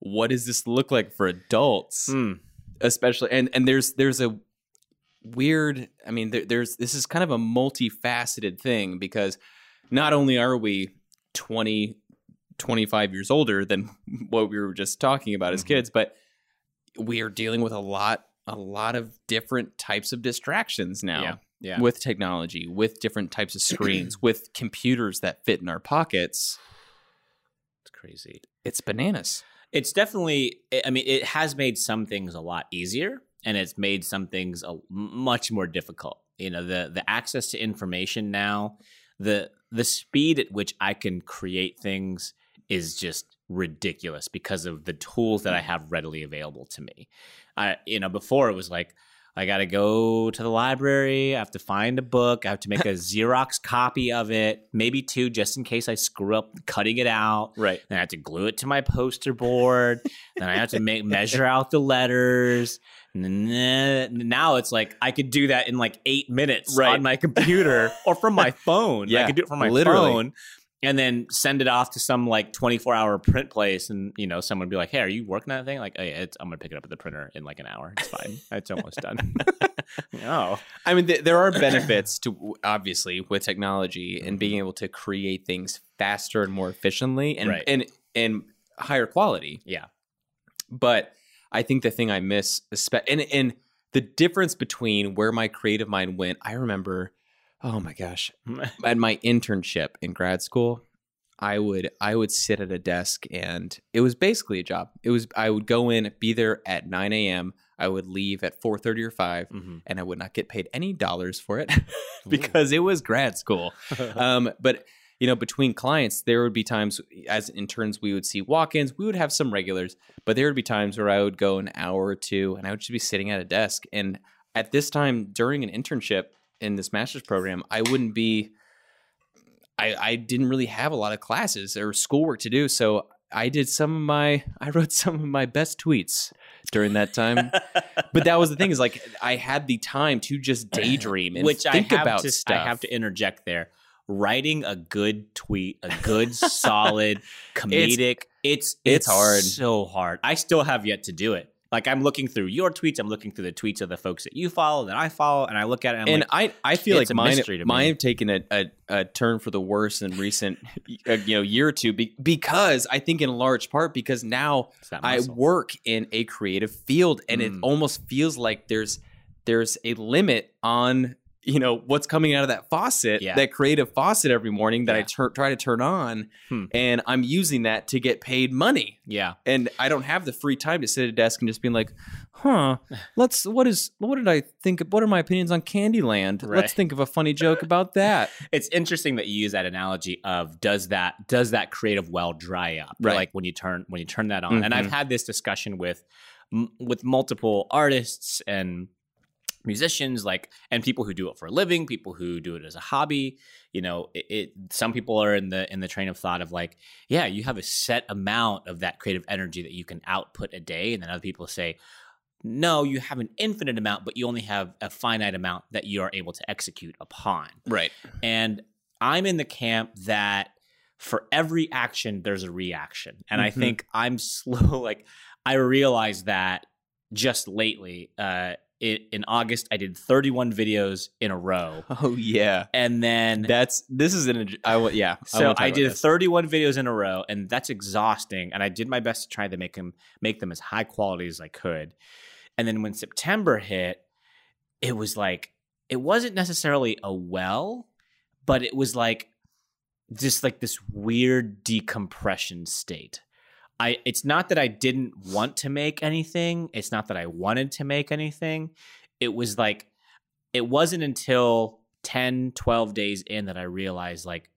what does this look like for adults, Mm. especially and and there's there's a weird. I mean, there, there's this is kind of a multifaceted thing because not only are we 20 25 years older than what we were just talking about as Mhm. kids but we are dealing with a lot a lot of different types of distractions now Yeah. Yeah. with technology with different types of screens with computers that fit in our pockets It's crazy. it's bananas It's definitely. I mean, it has made some things a lot easier, and it's made some things a, much more difficult. You know, the the access to information now, the the speed at which I can create things is just ridiculous because of the tools that I mm. have readily available to me. I, you know, before it was like. I got to go to the library. I have to find a book. I have to make a Xerox copy of it, maybe two, just in case I screw up cutting it out. right Then I have to glue it to my poster board. then I have to make measure out the letters. And then now it's like I could do that in like eight minutes Right. on my computer or from my phone. Yeah, I could do it from my literally. phone and then send it off to some like 24 hour print place. And, you know, someone would be like, hey, are you working on that thing? Like, oh, yeah, it's, I'm going to pick it up at the printer in like an hour. It's fine. it's almost done. oh, i mean th- there are benefits to obviously with technology and being able to create things faster and more efficiently and Right. and and higher quality yeah. but I think the thing I miss, and and the difference between where my creative mind went, I remember, oh my gosh, at my internship in grad school, I would I would sit at a desk and it was basically a job. It was I would go in, be there at nine a.m. I would leave at four thirty or five, Mhm. and I would not get paid any dollars for it because it was grad school um, but you know, between clients, there would be times as interns we would see walk-ins. We would have some regulars, but there would be times where I would go an hour or two, and I would just be sitting at a desk. And at this time during an internship in this master's program, I wouldn't be. I, I didn't really have a lot of classes or schoolwork to do, so I did some of my I wrote some of my best tweets during that time. but that was the thing is like I had the time to just daydream and which think I have about to, stuff. I have to interject there. Writing a good tweet, a good, solid, comedic, it's, it's hard. so hard. I still have yet to do it. Like I'm looking through your tweets, I'm looking through the tweets of the folks that you follow, that I follow, and I look at it. And, I'm and like, I I feel like mine mystery to me. mine have taken a, a, a turn for the worse in recent uh, you know year or two be, because I think in large part because now I work in a creative field and it Mm. almost feels like there's there's a limit on you know what's coming out of that faucet, Yeah. that creative faucet every morning that I Yeah. tur- try to turn on, Hmm. and I'm using that to get paid money. Yeah. And I don't have the free time to sit at a desk and just being like, "Huh, let's what is what did I think? What are my opinions on Candyland? Right. Let's think of a funny joke about that." It's interesting that you use that analogy of does that does that creative well dry up? Right. Like when you turn when you turn that on. And I've Mhm. had this discussion with with multiple artists and musicians like and people who do it for a living people who do it as a hobby you know it, it some people are in the in the train of thought of like yeah you have a set amount of that creative energy that you can output a day and then other people say no you have an infinite amount but you only have a finite amount that you are able to execute upon Right. and I'm in the camp that for every action, there's a reaction. And I Mhm. think I'm slow. Like, I realized that just lately. Uh, in, in August, I did 31 videos in a row. Oh yeah. And then, That's this is an I wa- yeah. so wanna I, did this. 31 videos in a row, and that's exhausting. And I did my best to try to make them make them as high quality as I could. And then when September hit, it was like it wasn't necessarily a well, but it was like just like this weird decompression state. I it's not that I didn't want to make anything, it's not that I wanted to make anything. It was like it wasn't until 10 12 days in that I realized like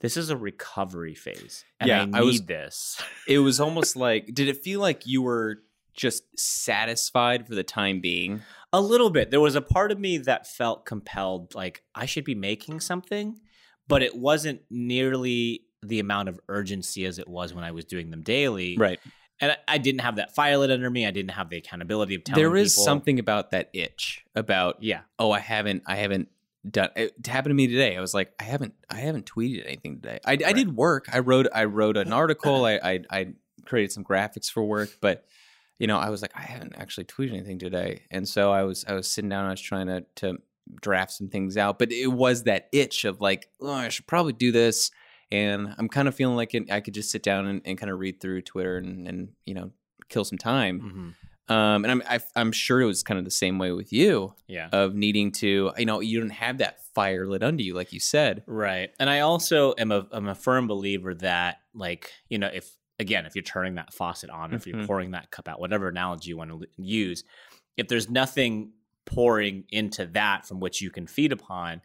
this is a recovery phase and Yeah, I need I was- this. it was almost like did it feel like you were just satisfied for the time being? A little bit. There was a part of me that felt compelled, like I should be making something, but it wasn't nearly the amount of urgency as it was when I was doing them daily. Right. And I, I didn't have that fire lit under me. I didn't have the accountability of telling There is people. something about that itch about Yeah. oh I haven't I haven't done it happened to me today. I was like I haven't I haven't tweeted anything today. I, I did work. I wrote I wrote an article. I, I I created some graphics for work, but you know I was like I haven't actually tweeted anything today, and so I was I was sitting down. I was trying to to draft some things out, but it was that itch of like oh I should probably do this. And I'm kind of feeling like it, I could just sit down and, and kind of read through Twitter and, and you know kill some time. Mhm. Um, and I'm I, I'm sure it was kind of the same way with you Yeah. of needing to you know you don't have that fire lit under you like you said. Right. And I also am a I'm a firm believer that like, you know, if again, if you're turning that faucet on, if you're Mhm. pouring that cup out, whatever analogy you want to use, if there's nothing pouring into that from which you can feed upon,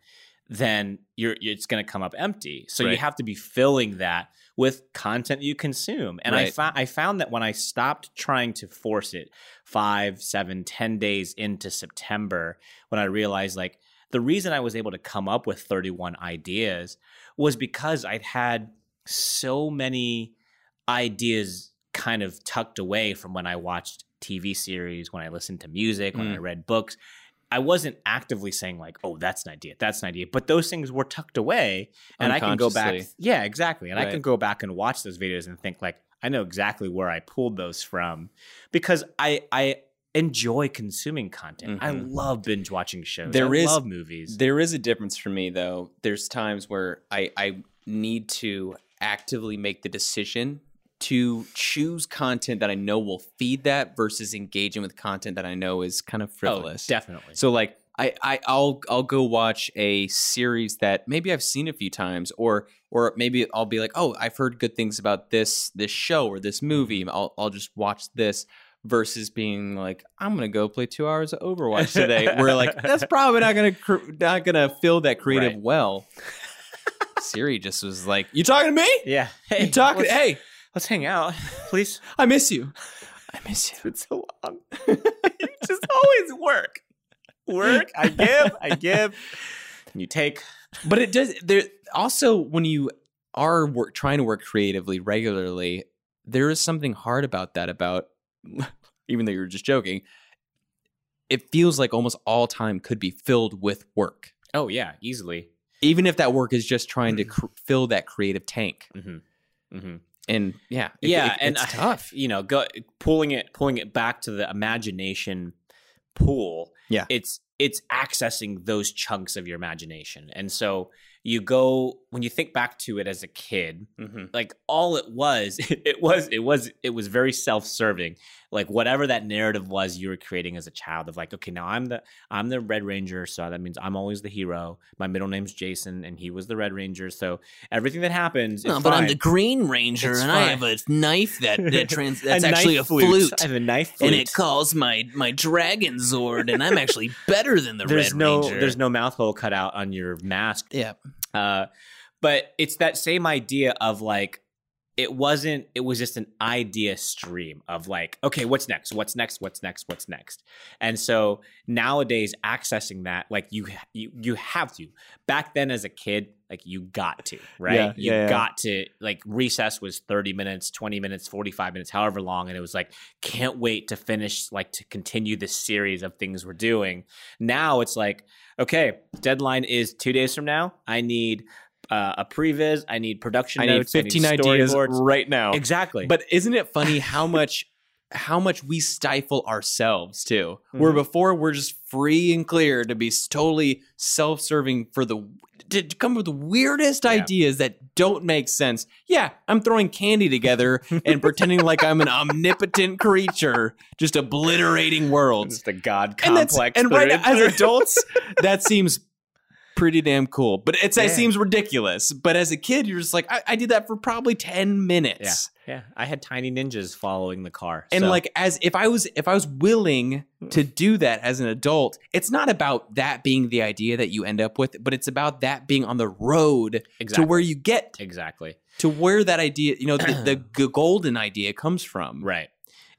then you're it's going to come up empty. So you have to be filling that with content you consume. And I Right. found I found that when I stopped trying to force it five, seven, ten days into September, when I realized like the reason I was able to come up with 31 ideas was because I'd had so many ideas kind of tucked away from when I watched TV series, when I listened to music, when I Mm. read books. I wasn't actively saying like, "Oh, that's an idea, that's an idea," but those things were tucked away, and I can go back. Yeah, exactly, and I can go back and watch those videos and think like, I know exactly where I pulled those from, because I I enjoy consuming content. I Mhm. love binge watching shows. There I is- love movies. There is a difference for me though. There's times where I I need to actively make the decision to choose content that I know will feed that versus engaging with content that I know is kind of oh, frivolous. Oh, definitely. So like I, I I'll I'll go watch a series that maybe I've seen a few times or or maybe I'll be like, "Oh, I've heard good things about this this show or this movie. Mm-hmm. I'll I'll just watch this." Versus being like, I'm gonna go play two hours of Overwatch today. We're like, that's probably not gonna cr- not gonna fill that creative Right. well. Siri just was like, "You talking to me? yeah. Hey, you talking? Hey, let's hang out, please. I miss you. I miss you." It's so long. you just always work. Work. I give. I give. And you take. but it does there also when you are work, trying to work creatively regularly there is something hard about that about even though you're just joking it feels like almost all time could be filled with work Oh yeah, easily. even if that work is just trying to cr- fill that creative tank Mm-hmm. Mm-hmm. And yeah it- yeah, it- and it's tough You know, go pulling it pulling it back to the imagination pool. Yeah. it's it's accessing those chunks of your imagination. And so you go when you think back to it as a kid, Mhm. like all it was, it was it was it was very self-serving. Like whatever that narrative was you were creating as a child of like, okay, now I'm the I'm the Red Ranger, so that means I'm always the hero. My middle name's Jason, and he was the Red Ranger. So everything that happens, No, but I'm the Green Ranger, It's and I have a knife that, that trans- that's knife actually a flute. I have a knife flute. and it calls my my dragon zord, and I'm actually better than the there's Red no Ranger. there's no mouth hole cut out on your mask yeah, uh, but it's that same idea of like it wasn't it was just an idea stream of like okay what's next? What's next? What's next? What's next? And so nowadays accessing that like you you you have to. Back then as a kid like you got to right? Yeah, you yeah, yeah. got to like recess was 30 minutes 20 minutes 45 minutes however long and it was like can't wait to finish like to continue this series of things we're doing. Now it's like okay deadline is two days from now. I need uh, a previs i need production I need 15 I need ideas right now. exactly But isn't it funny how much how much we stifle ourselves too? Where Mhm. before we're just free and clear to be totally self-serving for the to come up with the weirdest Yeah. ideas that don't make sense. Yeah, I'm throwing candy together and pretending like I'm an omnipotent creature, just obliterating worlds. it's the god And complex and through right and as adults, that seems pretty damn cool. But it's Yeah. it seems ridiculous. But as a kid, you're just like, I, I did that for probably ten minutes. yeah yeah. i had tiny ninjas following the car And so- like as if I was if I was willing to do that as an adult, it's not about that being the idea that you end up with, but it's about that being on the road exactly to where you get exactly to where that idea, you know, the, the golden idea comes from. right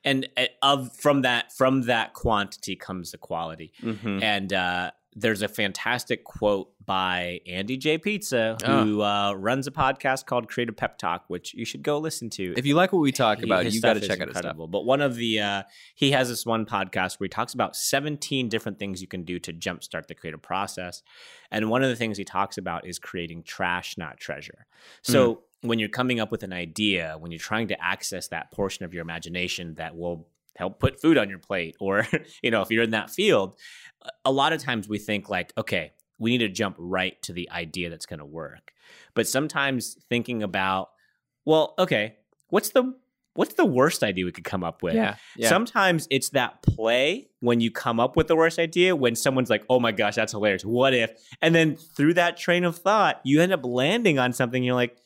and uh, of from that from that quantity comes the quality Mhm. and uh, there's a fantastic quote by Andy J Pizza, Ah. who uh, runs a podcast called Creative Pep Talk, which you should go listen to. If you like what we talk He- about, you got to check out his stuff. But one of the uh, he has this one podcast where he talks about 17 different things you can do to jumpstart the creative process, and one of the things he talks about is creating trash, not treasure. So Hmm. when you're coming up with an idea, when you're trying to access that portion of your imagination that will help put food on your plate, or you know if you're in that field, a lot of times we think like, okay, we need to jump right to the idea that's going to work. But sometimes thinking about, well, okay, what's the what's the worst idea we could come up with? Yeah. Yeah. Sometimes it's that play when you come up with the worst idea when someone's like, "Oh my gosh, that's hilarious. What if?" And then through that train of thought, you end up landing on something you're like,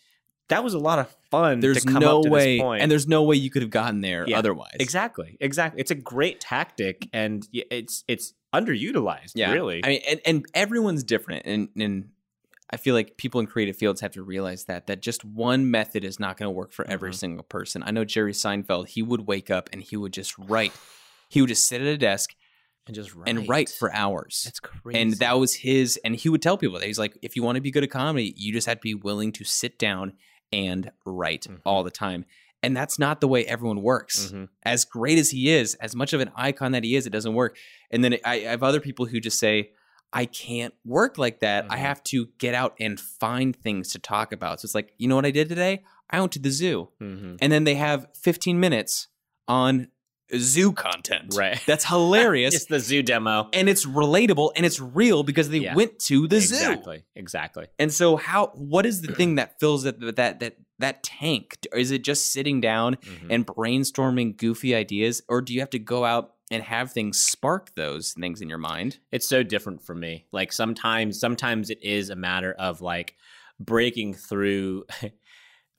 "That was a lot of fun there's no way this point." and there's no way you could have gotten there Yeah, otherwise. exactly. Exactly. It's a great tactic and it's it's underutilized, Yeah. really. I mean, and, and everyone's different, and and I feel like people in creative fields have to realize that that just one method is not going to work for every Mhm. single person. I know Jerry Seinfeld; he would wake up and he would just write. He would just sit at a desk and just write. and write for hours. That's crazy. and that was his. And he would tell people that he's like, if you want to be good at comedy, you just have to be willing to sit down and write Mhm. all the time. And that's not the way everyone works Mhm. as great as he is, as much of an icon that he is, it doesn't work. And then I, I have other people who just say, I can't work like that. I Mhm. have to get out and find things to talk about. So it's like, you know what I did today? I went to the zoo. Mhm. And then they have 15 minutes on zoo content. Right. That's hilarious. It's the zoo demo. and it's relatable and it's real because they Yeah. went to the zoo. Exactly. Exactly. And so how what is the thing that fills that that that that tank? Is it just sitting down Mhm. and brainstorming goofy ideas or do you have to go out and have things spark those things in your mind? it's so different for me. Like sometimes sometimes it is a matter of like breaking through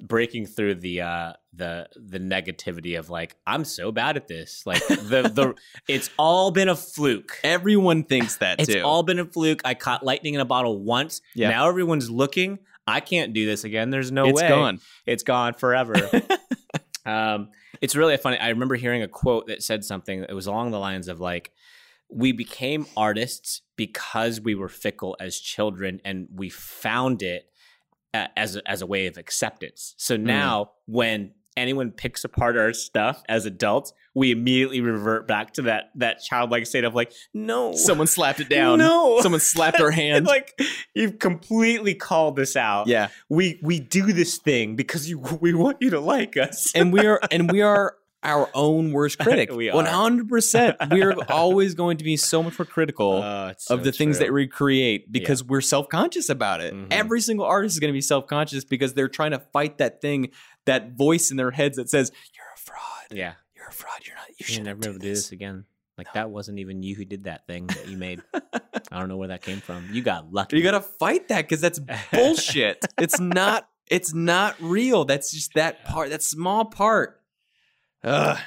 breaking through the uh the the negativity of like I'm so bad at this. Like the the it's all been a fluke. Everyone thinks that It's too. all been a fluke. I caught lightning in a bottle once. Yeah. Now everyone's looking. I can't do this again. There's no It's way. It's gone. It's gone forever. um, it's really funny. I remember hearing a quote that said something that was along the lines of like, "We became artists because we were fickle as children, and we found it as a, as a way of acceptance. So Hmm. now, when anyone picks apart our stuff as adults, we immediately revert back to that that childlike state of like, no, Someone slapped it down. no, Someone slapped our hand. like you've completely called this out yeah. we we do this thing because you we want you to like us. And we are and we are our own worst critic. We are. One hundred percent. We are always going to be so much more critical Oh, it's of so the things that we create because we're self conscious about it. Mhm. Every single artist is going to be self conscious because they're trying to fight that thing, that voice in their heads that says, "You're a fraud. Yeah. You're a fraud. You're not. You You should never ever do this again. Like No. that wasn't even you who did that thing that you made. I don't know where that came from. You got lucky. You got to fight that because that's bullshit. it's not. It's not real. That's just that part. That small part. Ugh.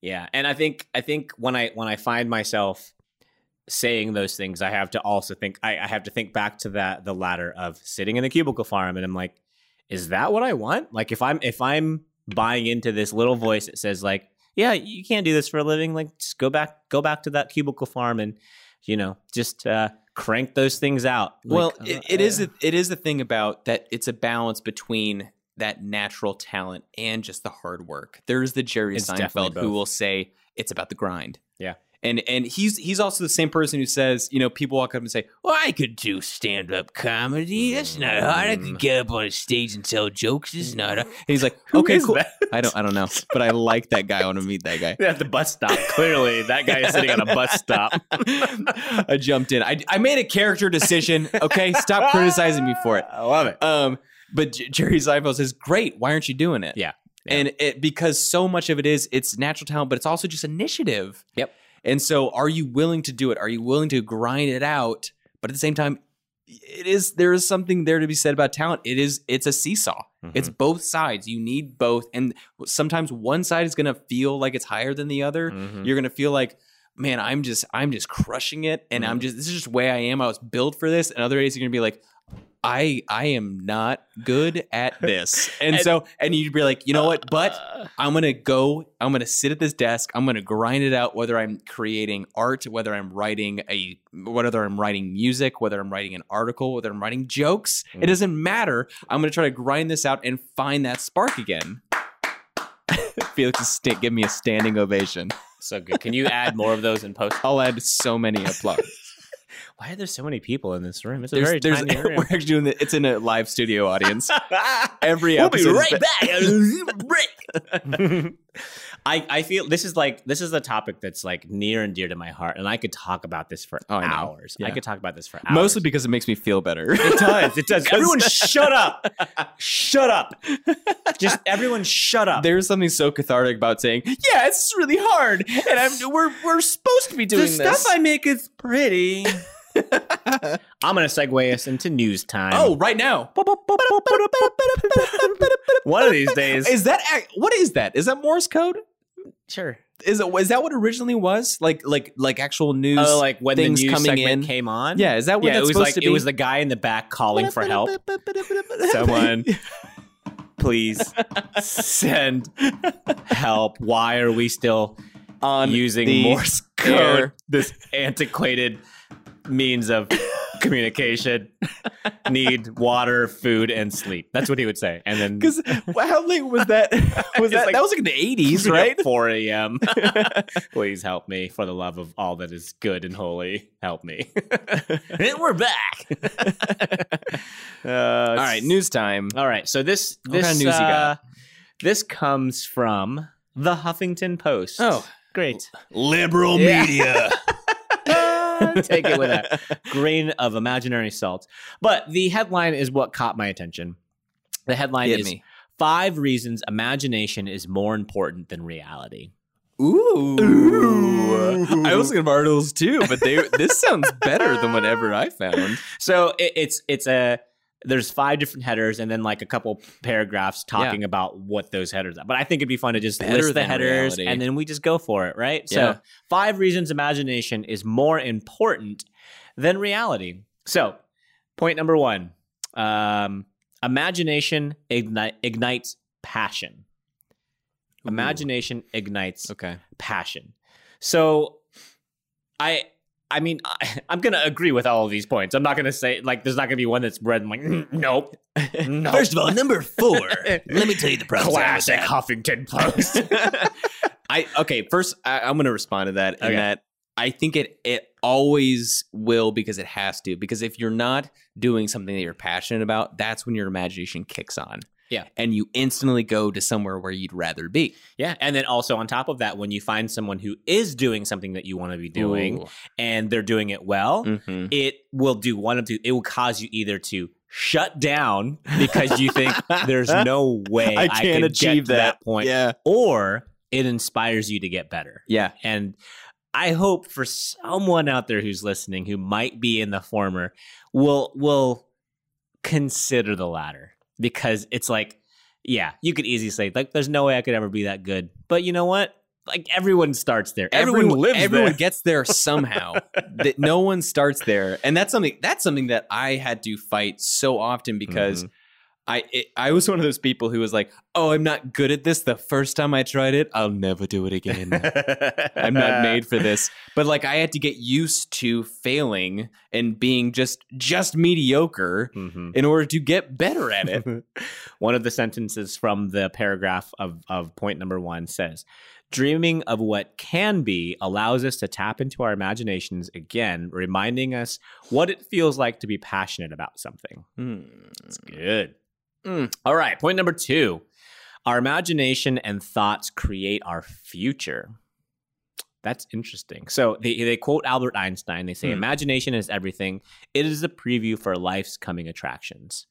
Yeah, and I think I think when I when I find myself saying those things, I have to also think I, I have to think back to that the ladder of sitting in the cubicle farm, and I'm like, is that what I want? Like if I'm if I'm buying into this little voice that says like, yeah, you can't do this for a living, like just go back go back to that cubicle farm and you know just uh, crank those things out. Well, Like, it, uh, it is a, it is the thing about that. It's a balance between that natural talent and just the hard work. There's the Jerry Seinfeld who will say it's about the grind. Yeah. And and he's he's also the same person who says, you know, people walk up and say, Well, I could do stand up comedy. That's not hard. I could get up on a stage and tell jokes. It's not hard. and he's like, okay, cool. that? I don't I don't know, but I like that guy. I want to meet that guy. at the bus stop. Clearly, that guy is sitting on a bus stop. I jumped in. I, I made a character decision. Okay, stop criticizing me for it. I love it. Um, but Jerry Seinfeld says, "Great, why aren't you doing it?" Yeah. Yeah. and it because so much of it is it's natural talent, but it's also just initiative. Yep. And so, are you willing to do it? Are you willing to grind it out? But at the same time, it is there is something there to be said about talent. It is it's a seesaw. It's both sides. You need both, and sometimes one side is going to feel like it's higher than the other. Mhm. You're going to feel like. Man, I'm just I'm just crushing it, and I'm just this is just the way I am. I was built for this. And other days you're gonna be like, I I am not good at this. And, And- so and you'd be like, you know what? But uh. I'm gonna go, I'm gonna sit at this desk, I'm gonna grind it out, whether I'm creating art, whether I'm writing a whether I'm writing music, whether I'm writing an article, whether I'm writing jokes. It mm. doesn't matter. I'm gonna try to grind this out and find that spark again. Felix is sta- give me a standing ovation. So good. Can you add more of those in post? I'll add so many applause. Why are there so many people in this room? It's a There's, very there's, tiny room. we're actually doing it. It's in a live studio audience. Every We'll be episode is right back. I, I feel this is like this is a topic that's like near and dear to my heart, and I could talk about this for Oh, hours. I Yeah. could talk about this for hours. Mostly because it makes me feel better. it does. It does. Everyone, shut up! Shut up! Just everyone, shut up. There's something so cathartic about saying, "Yeah, it's really hard, and I'm, we're we're supposed to be doing this. the this." stuff I make is pretty. I'm gonna segue us into news time. oh, right now. one of these days. Is that what is that? Is that Morse code? sure. Is it is that what originally was? Like like like actual news? Oh, like when the news coming segment in? came on. yeah, is that what yeah. It was like to it was the guy in the back calling for help. Someone, please send help. Why are we still on using Morse air. code? This antiquated means of communication. Need water, food, and sleep. That's what he would say. And then Because how late was that? Was that like- that was like in the eighties, right? 4 a.m. Please help me for the love of all that is good and holy. Help me. and we're back. Uh, All right, news time. All right. So this this kind of news you got? uh, this comes from the Huffington Post. Oh. great. Liberal Yeah. media. Take it with a grain of imaginary salt. But the headline is what caught my attention. The headline Hit is me. Five Reasons Imagination is More Important Than Reality. Ooh. I was looking at articles too, but they this sounds better than whatever I found. So it, it's it's a there's five different headers and then like a couple paragraphs talking about what those headers are. But I think it'd be fun to just Better list the headers reality. and then we just go for it, right? Yeah. So five reasons imagination is more important than reality. So point number one, um, imagination igni- ignites passion. Imagination ignites Okay. passion. So I I mean I, I'm going to agree with all of these points. I'm not going to say like there's not going to be one that's red and like "Mm, nope. no. First of all, number four. let me tell you the problem. classic Huffington Post. I okay. First, I, I'm going to respond to that. In Okay. that I think it it always will because it has to. Because if you're not doing something that you're passionate about, that's when your imagination kicks on. Yeah. and you instantly go to somewhere where you'd rather be. Yeah. And then also on top of that, when you find someone who is doing something that you want to be doing Ooh. and they're doing it well, Mhm. it will do one of two. It will cause you either to shut down because you think there's no way I, can get to that point, Yeah, or it inspires you to get better. yeah. And I hope for someone out there who's listening who might be in the former will will consider the latter because it's like, yeah, you could easily say like, there's no way I could ever be that good, but you know what? Like everyone starts there. Everyone, lives everyone there. gets there somehow. that no one starts there, and that's something that's something that I had to fight so often because Mhm. I it, I was one of those people who was like, "Oh, I'm not good at this. The first time I tried it, I'll never do it again. I'm not made for this." But like, I had to get used to failing and being just just mediocre Mhm. in order to get better at it. One of the sentences from the paragraph of, of point number one says, Dreaming of what can be allows us to tap into our imaginations again, reminding us what it feels like to be passionate about something. Hmm. It's good. Mm. All right, point number two. Our imagination and thoughts create our future. That's interesting. So they, they quote Albert Einstein. They say, Hmm. Imagination is everything. It is a preview for life's coming attractions.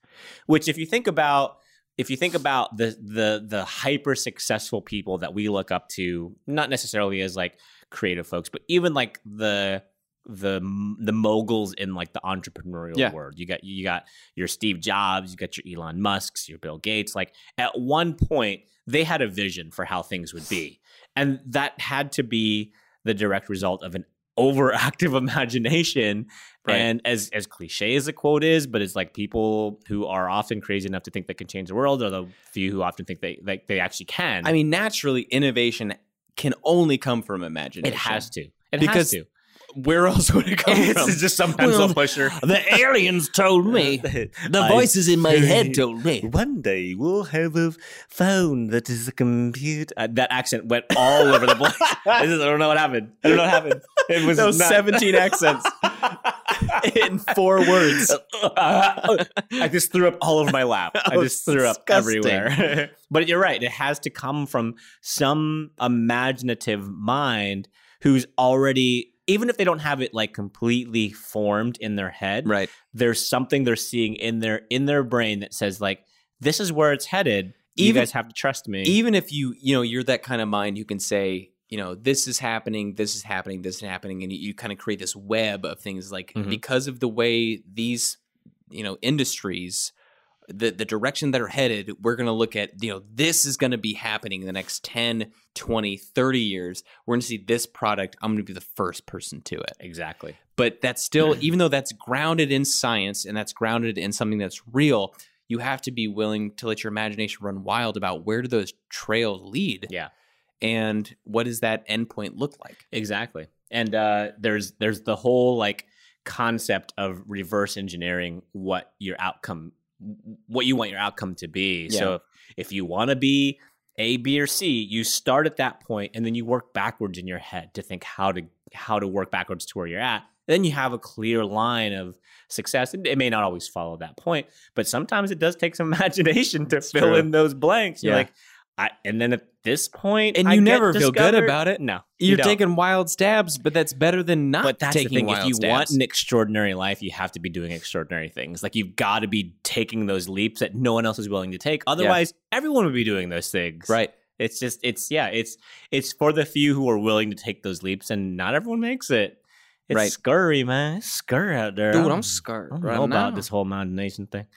Which, if you think about, if you think about the the the hyper successful people that we look up to, not necessarily as like creative folks, but even like the the the moguls in like the entrepreneurial Yeah. world. You got you got your Steve Jobs, you got your Elon Musk's, your Bill Gates. Like at one point, they had a vision for how things would be, and that had to be the direct result of an overactive imagination. Right. And as as cliche as the quote is, but it's like people who are often crazy enough to think they can change the world, are the few who often think they like they actually can. I mean, naturally, innovation can only come from imagination. it has to. It Because has to. Where else would it come from? It's just some pencil Well, pusher. The aliens told me. The I- voices in my head told me. One day we'll have a phone that is a computer. Uh, that accent went all over the place. I, just, I don't know what happened. I don't know what happened. It was Those not- 17 accents in four words. I just threw up all over my lap. I just threw up disgusting. everywhere. but you're right. It has to come from some imaginative mind who's already, even if they don't have it like completely formed in their head, Right. there's something they're seeing in their in their brain that says like, this is where it's headed. you Even- guys have to trust me. Even if you, you know, you're that kind of mind who can say, you know, this is happening, this is happening, this is happening, and you, you kind of create this web of things like Mhm. because of the way these, you know, industries, the the direction that are headed, we're going to look at, you know, this is going to be happening in the next 10, 20, 30 years. We're going to see this product. I'm going to be the first person to it. exactly. but that's still even though that's grounded in science and that's grounded in something that's real you have to be willing to let your imagination run wild about where do those trails lead Yeah. and what does that endpoint look like Exactly. And uh, there's there's the whole like concept of reverse engineering what your outcome what you want your outcome to be. Yeah. So if, if you want to be A, B, or C, you start at that point and then you work backwards in your head to think how to how to work backwards to where you're at. Then you have a clear line of success. It, it may not always follow that point, but sometimes it does take some imagination to fill true. in those blanks. You're Yeah. like, I, and then at this point, And I you get never feel good about it. No, you you're don't. taking wild stabs but that's better than not but that's taking the thing. If you stabs want an extraordinary life, you have to be doing extraordinary things. Like you've got to be taking those leaps that no one else is willing to take. Otherwise, everyone would be doing those things. right It's just it's yeah, it's it's for the few who are willing to take those leaps, and not everyone makes it. It's Right. scurry, man. It's scurry out there. dude I i'm don't- I don't right know about this whole imagination thing.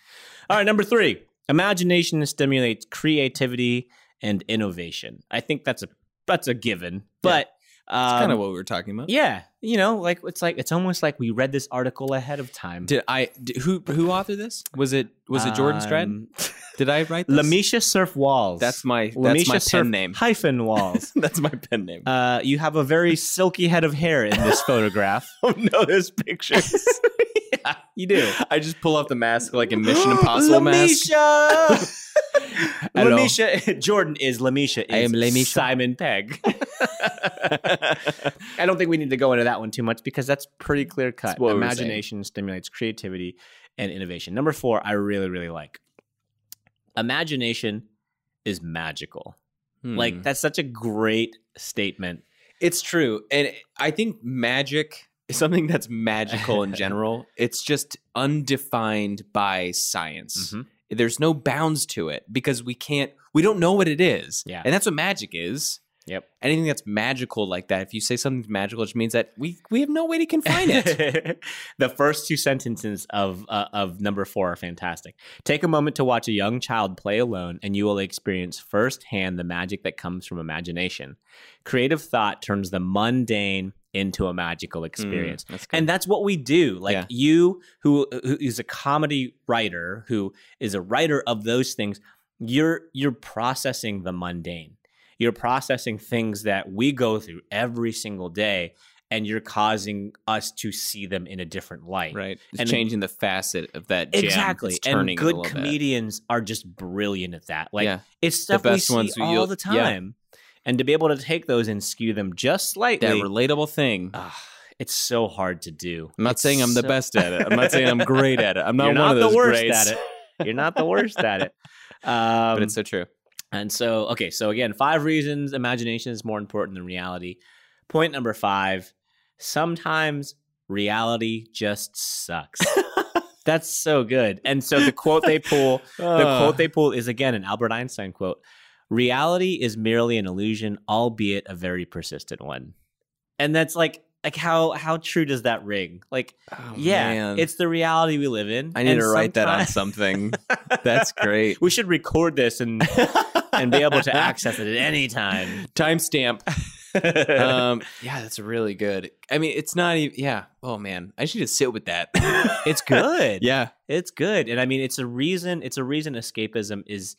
All right, number three. Imagination stimulates creativity and innovation. I think that's a that's a given. But that's um, kind of what we were talking about yeah, you know, like it's like it's almost like we read this article ahead of time. did i did, who who authored this was it was it jordan stratton Um, did i write this Lamisha Surf Walls. that's my that's Lamisha my Surf pen name hyphen Walls. that's my pen name uh, you have a very silky head of hair in this photograph. oh no there's pictures yeah, you do. I just pull off the mask like a Mission Impossible mask. Lamisha. I don't. Lamisha Jordan is Lamisha. Is I am Lamisha. Simon Pegg. I don't think we need to go into that one too much because that's pretty clear cut. Imagination stimulates creativity and innovation. Number four, I really really like. imagination is magical. Hmm. Like that's such a great statement. It's true. And I think magic something that's magical in general. It's just undefined by science. Mhm. There's no bounds to it because we can't, we don't know what it is. Yeah. And that's what magic is. Yep. Anything that's magical like that, if you say something's magical, it means that we, we have no way to confine it. the first two sentences of uh, of number four are fantastic. Take a moment to watch a young child play alone, and you will experience firsthand the magic that comes from imagination. Creative thought turns the mundane into a magical experience. Mm, that's. And that's what we do. Like Yeah. you, who who is a comedy writer, who is a writer of those things, you're you're processing the mundane. You're processing things that we go through every single day, and you're causing us to see them in a different light. right. It's And- changing the facet of that gem. Exactly. It's And good little bit. comedians are just brilliant at that. Like yeah. it's stuff we see all the yeah. And to be able to take those and skew them just slightly, That relatable thing. ah, it's so hard to do. I'm not It's saying I'm the best at it. I'm not saying I'm great at it. I'm not You're one not of those the worst greats. at it. You're not the worst at it. Um, but it's so true. and so, okay, so again, five reasons imagination is more important than reality. Point number five sometimes reality just sucks. That's so good. And so the quote they pull, the Uh, quote they pull is again an Albert Einstein quote Reality is merely an illusion, albeit a very persistent one. And that's like, like how how true does that ring? Like, oh, yeah, man. it's the reality we live in. I need to write that on something. That's great. we should record this and and be able to access it at any time. Timestamp. um, yeah, that's really good. I mean, it's not even. Yeah. Oh man, I should just sit with that. it's good. yeah. It's good. And I mean it's a reason it's a reason escapism is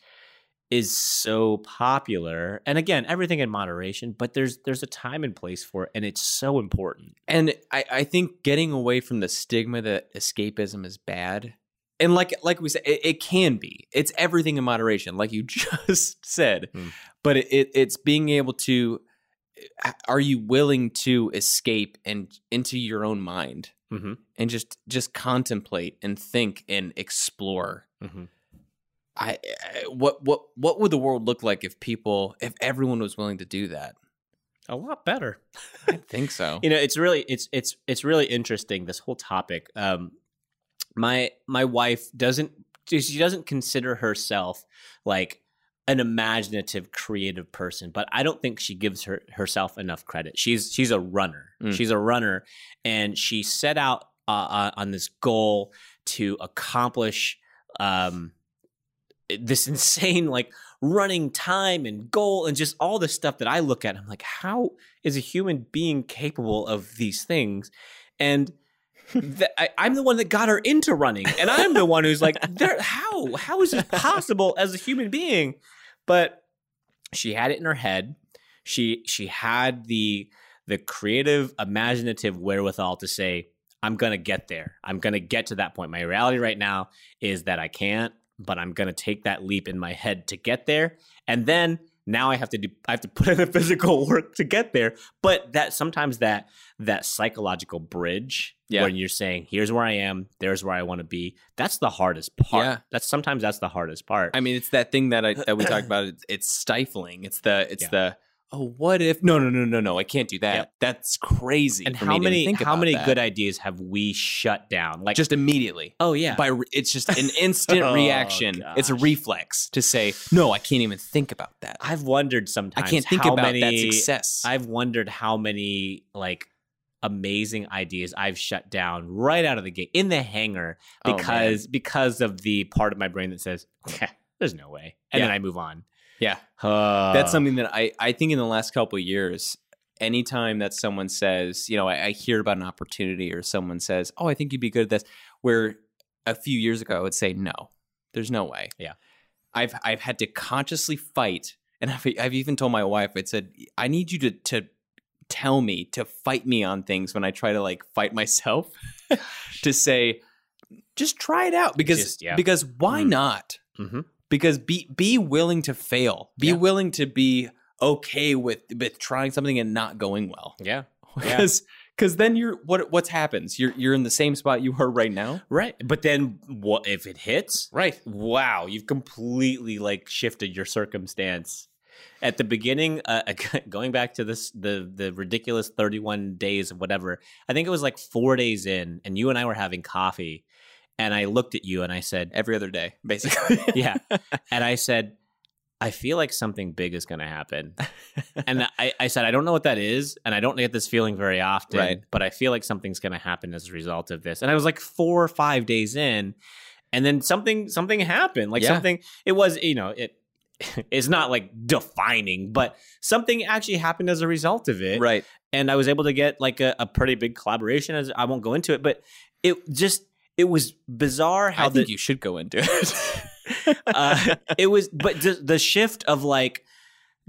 is so popular. And again, everything in moderation, but there's there's a time and place for it and it's so important. And I, I think getting away from the stigma that escapism is bad, and like like we said, it, it can be. It's everything in moderation, like you just said. Hmm. But it, it, it's being able to. Are you willing to escape and into your own mind Mm-hmm. and just just contemplate and think and explore? Mm-hmm. I, I what what what would the world look like if people if everyone was willing to do that? A lot better. I think so. you know it's really it's it's it's really interesting this whole topic um my my wife doesn't she doesn't consider herself like an imaginative creative person but i don't think she gives her herself enough credit she's she's a runner Mm. she's a runner and she set out uh, uh, on this goal to accomplish um this insane like running time and goal and just all the stuff that I look at. I'm like, how is a human being capable of these things? And I, I'm the one that got her into running, and I'm the one who's like, there, how how is this possible as a human being? But she had it in her head. She she had the the creative, imaginative wherewithal to say, I'm gonna get there. I'm gonna get to that point. My reality right now is that I can't, but I'm gonna take that leap in my head to get there. And then now I have to do I have to put in the physical work to get there. But that sometimes that that psychological bridge Yeah. when you're saying, here's where I am, there's where I want to be, that's the hardest part. Yeah. That's sometimes that's the hardest part. I mean, it's that thing that I that we talked about. It's, it's stifling. It's the it's Yeah. the oh, what if? No, no, no, no, no. I can't do that. Yep. That's crazy. and how many how many that. good ideas have we shut down? Like just immediately oh yeah. by re- it's just an instant Oh, reaction. It's a reflex to say no. I can't even think about that. I've wondered sometimes. I can't think how about many, that success. I've wondered how many like amazing ideas I've shut down right out of the gate in the hangar Oh, because because of the part of my brain that says there's no way and then I move on. Yeah. Uh, That's something that I, I think in the last couple of years, anytime that someone says, you know, I, I hear about an opportunity or someone says, oh, I think you'd be good at this, where a few years ago I would say, no, there's no way. Yeah. I've, I've had to consciously fight. And I've, I've even told my wife, I said, I need you to, to tell me to fight me on things when I try to like fight myself to say, just try it out because, Just- yeah. because why Mm. not? Mhm. Because be be willing to fail be Yeah. willing to be okay with with trying something and not going well yeah. because Because then you're what what's happens? You're you're in the same spot you are right now. Right. But then what if it hits? Right. Wow, you've completely like shifted your circumstance. At the beginning, uh, going back to this the the ridiculous 31 days of whatever. I think it was like 4 days in and you and I were having coffee and I looked at you and I said, Every other day, basically. yeah. And I said, I feel like something big is going to happen. and I, I said, I don't know what that is. And I don't get this feeling very often, Right. but I feel like something's going to happen as a result of this. And I was like four or five days in. And then something, something happened. Like Yeah. something, it was, you know, it, it's not like defining, but something actually happened as a result of it. right. And I was able to get like a, a pretty big collaboration. As I won't go into it, but it just, it was bizarre how I think the, you should go into it. uh, it was but the, the shift of like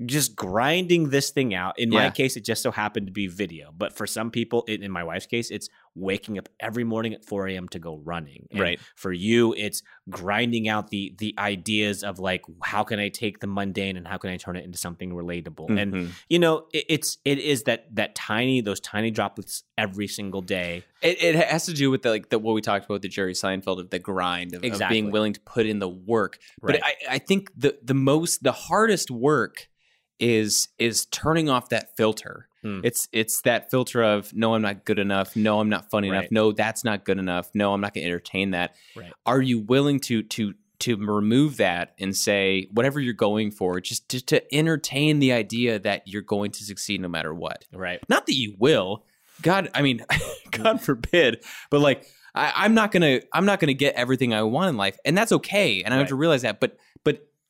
just grinding this thing out in my case it just so happened to be video but for some people in, in my wife's case it's waking up every morning at 4 a.m to go running And Right. for you it's grinding out the the ideas of like how can i take the mundane and how can i turn it into something relatable and Mhm. you know it, it's it is that that tiny those tiny droplets every single day It, it has to do with the, like the, what we talked about the Jerry Seinfeld of the grind of, of being willing to put in the work. Right. But I, I think the the most the hardest work is is turning off that filter. Hmm. It's it's that filter of no, I'm not good enough. No, I'm not funny enough. No, that's not good enough. No, I'm not going to entertain that. Right. Are you willing to to to remove that and say whatever you're going for, just to, to entertain the idea that you're going to succeed no matter what? right not that you will god i mean god forbid but like I, i'm not gonna i'm not gonna get everything i want in life and that's okay and i have to realize that but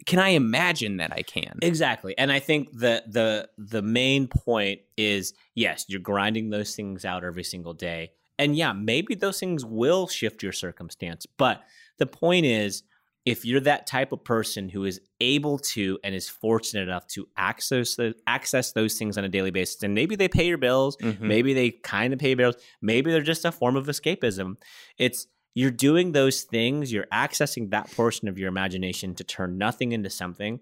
can i imagine that i can Exactly. And I think the the the main point is yes, you're grinding those things out every single day. And yeah, maybe those things will shift your circumstance, but the point is if you're that type of person who is able to and is fortunate enough to access the, access those things on a daily basis and maybe they pay your bills, Mhm. maybe they kind of pay your bills, maybe they're just a form of escapism. It's you're doing those things, you're accessing that portion of your imagination to turn nothing into something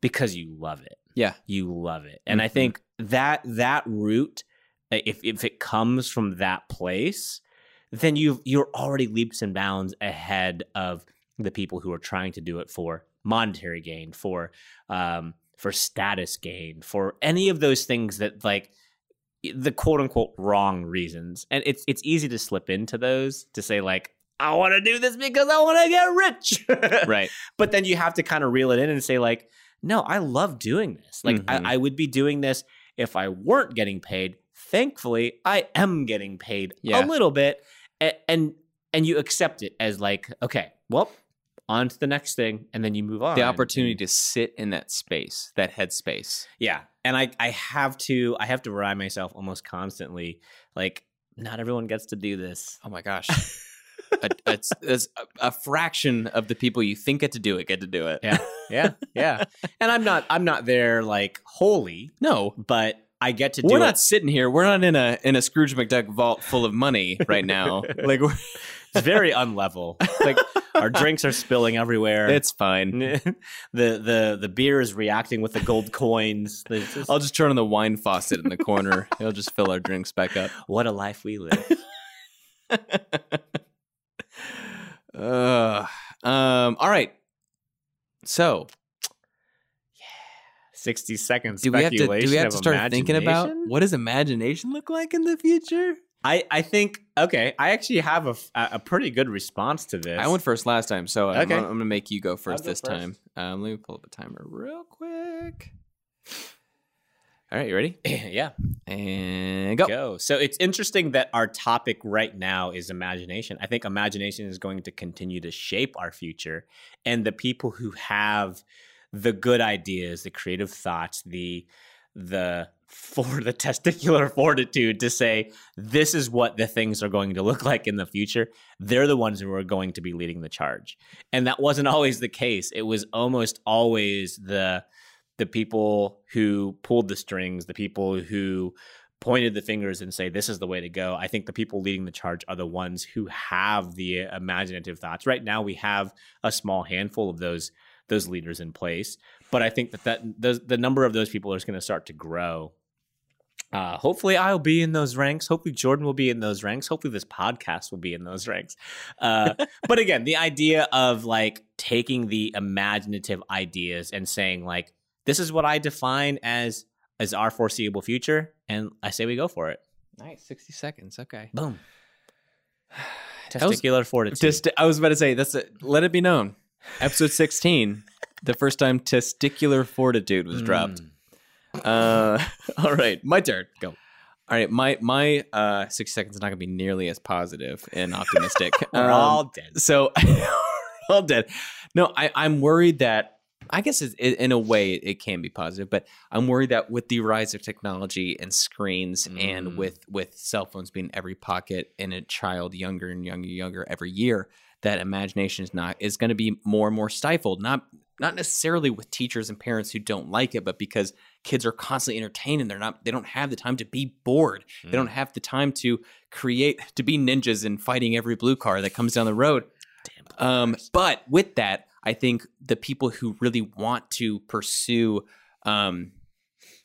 because you love it. yeah You love it. And I Mhm. think that that route if if it comes from that place, then you you're already leaps and bounds ahead of the people who are trying to do it for monetary gain, for um for status gain, for any of those things that like the quote unquote wrong reasons. And it's it's easy to slip into those to say like I want to do this because I want to get rich. right but then you have to kind of reel it in and say like no i love doing this like Mhm. I, I would be doing this if i weren't getting paid thankfully i am getting paid Yeah. a little bit and, and and you accept it as like okay well on to the next thing and then you move on the opportunity to sit in that space that headspace yeah and i i have to i have to remind myself almost constantly like not everyone gets to do this. Oh my gosh. A, a, a, a fraction of the people you think get to do it get to do it. Yeah. Yeah. Yeah. And i'm not i'm not there like holy no. but i get to do it. we're it. not sitting here we're not in a in a scrooge mcduck vault full of money right now. Like It's very unlevel. Like our drinks are spilling everywhere. it's fine the the the beer is reacting with the gold coins. Just- I'll just turn on the wine faucet in the corner. It'll just fill our drinks back up. what a life we live. Uh, um, all right. So, Sixty seconds. do we have to do we have to start thinking about what does imagination look like in the future? I I think okay. I actually have a, a pretty good response to this. I went first last time, so I'm, Okay. I'm going to make you go 1st go this first. time. Um, let me pull up a timer real quick. All right, you ready? yeah. And go. go. So it's interesting that our topic right now is imagination. I think imagination is going to continue to shape our future. And the people who have the good ideas, the creative thoughts, the the for the testicular fortitude to say this is what the things are going to look like in the future. They're the ones who are going to be leading the charge. And that wasn't always the case. It was almost always the the people who pulled the strings the people who pointed the fingers and say this is the way to go. I think the people leading the charge are the ones who have the imaginative thoughts. Right now we have a small handful of those those leaders in place. But i think that that the, the number of those people is going to start to grow Uh, hopefully, I'll be in those ranks. Hopefully, Jordan will be in those ranks. Hopefully, this podcast will be in those ranks. Uh, but again, the idea of like taking the imaginative ideas and saying like, "This is what I define as as our foreseeable future," and I say we go for it. Nice, sixty seconds. Okay. Boom. That was- Testicular fortitude. I was about to say that's a, let it be known. Episode sixteen, the first time testicular fortitude was dropped. Uh, all right, my turn. Go. All right, my my uh, six seconds is not gonna be nearly as positive and optimistic. We're Um, all dead. so all dead. No, I, I'm worried that I guess it, in a way it can be positive, but I'm worried that with the rise of technology and screens, Mm. and with with cell phones being every pocket and a child younger and younger and younger every year, that imagination is not is going to be more and more stifled. Not not necessarily with teachers and parents who don't like it, but because kids are constantly entertained and they're not they don't have the time to be bored. They Mm. don't have the time to create to be ninjas and fighting every blue car that comes down the road. Um, but with that, I think the people who really want to pursue um,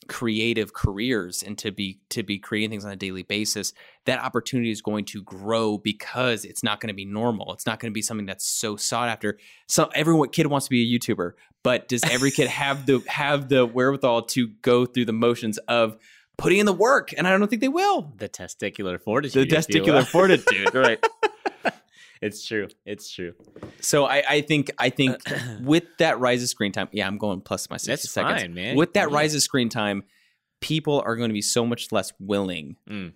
creative careers and to be to be creating things on a daily basis, that opportunity is going to grow because it's not going to be normal. It's not going to be something that's so sought after. So everyone kid wants to be a YouTuber, but does every kid have the have the wherewithal to go through the motions of putting in the work? And I don't think they will. The testicular fortitude. The testicular fortitude, right? It's true. It's true. So I, I think I think with that rise of screen time, yeah, I'm going plus my sixty That's seconds. fine, man. With that Yeah. rise of screen time, people are going to be so much less willing Mm.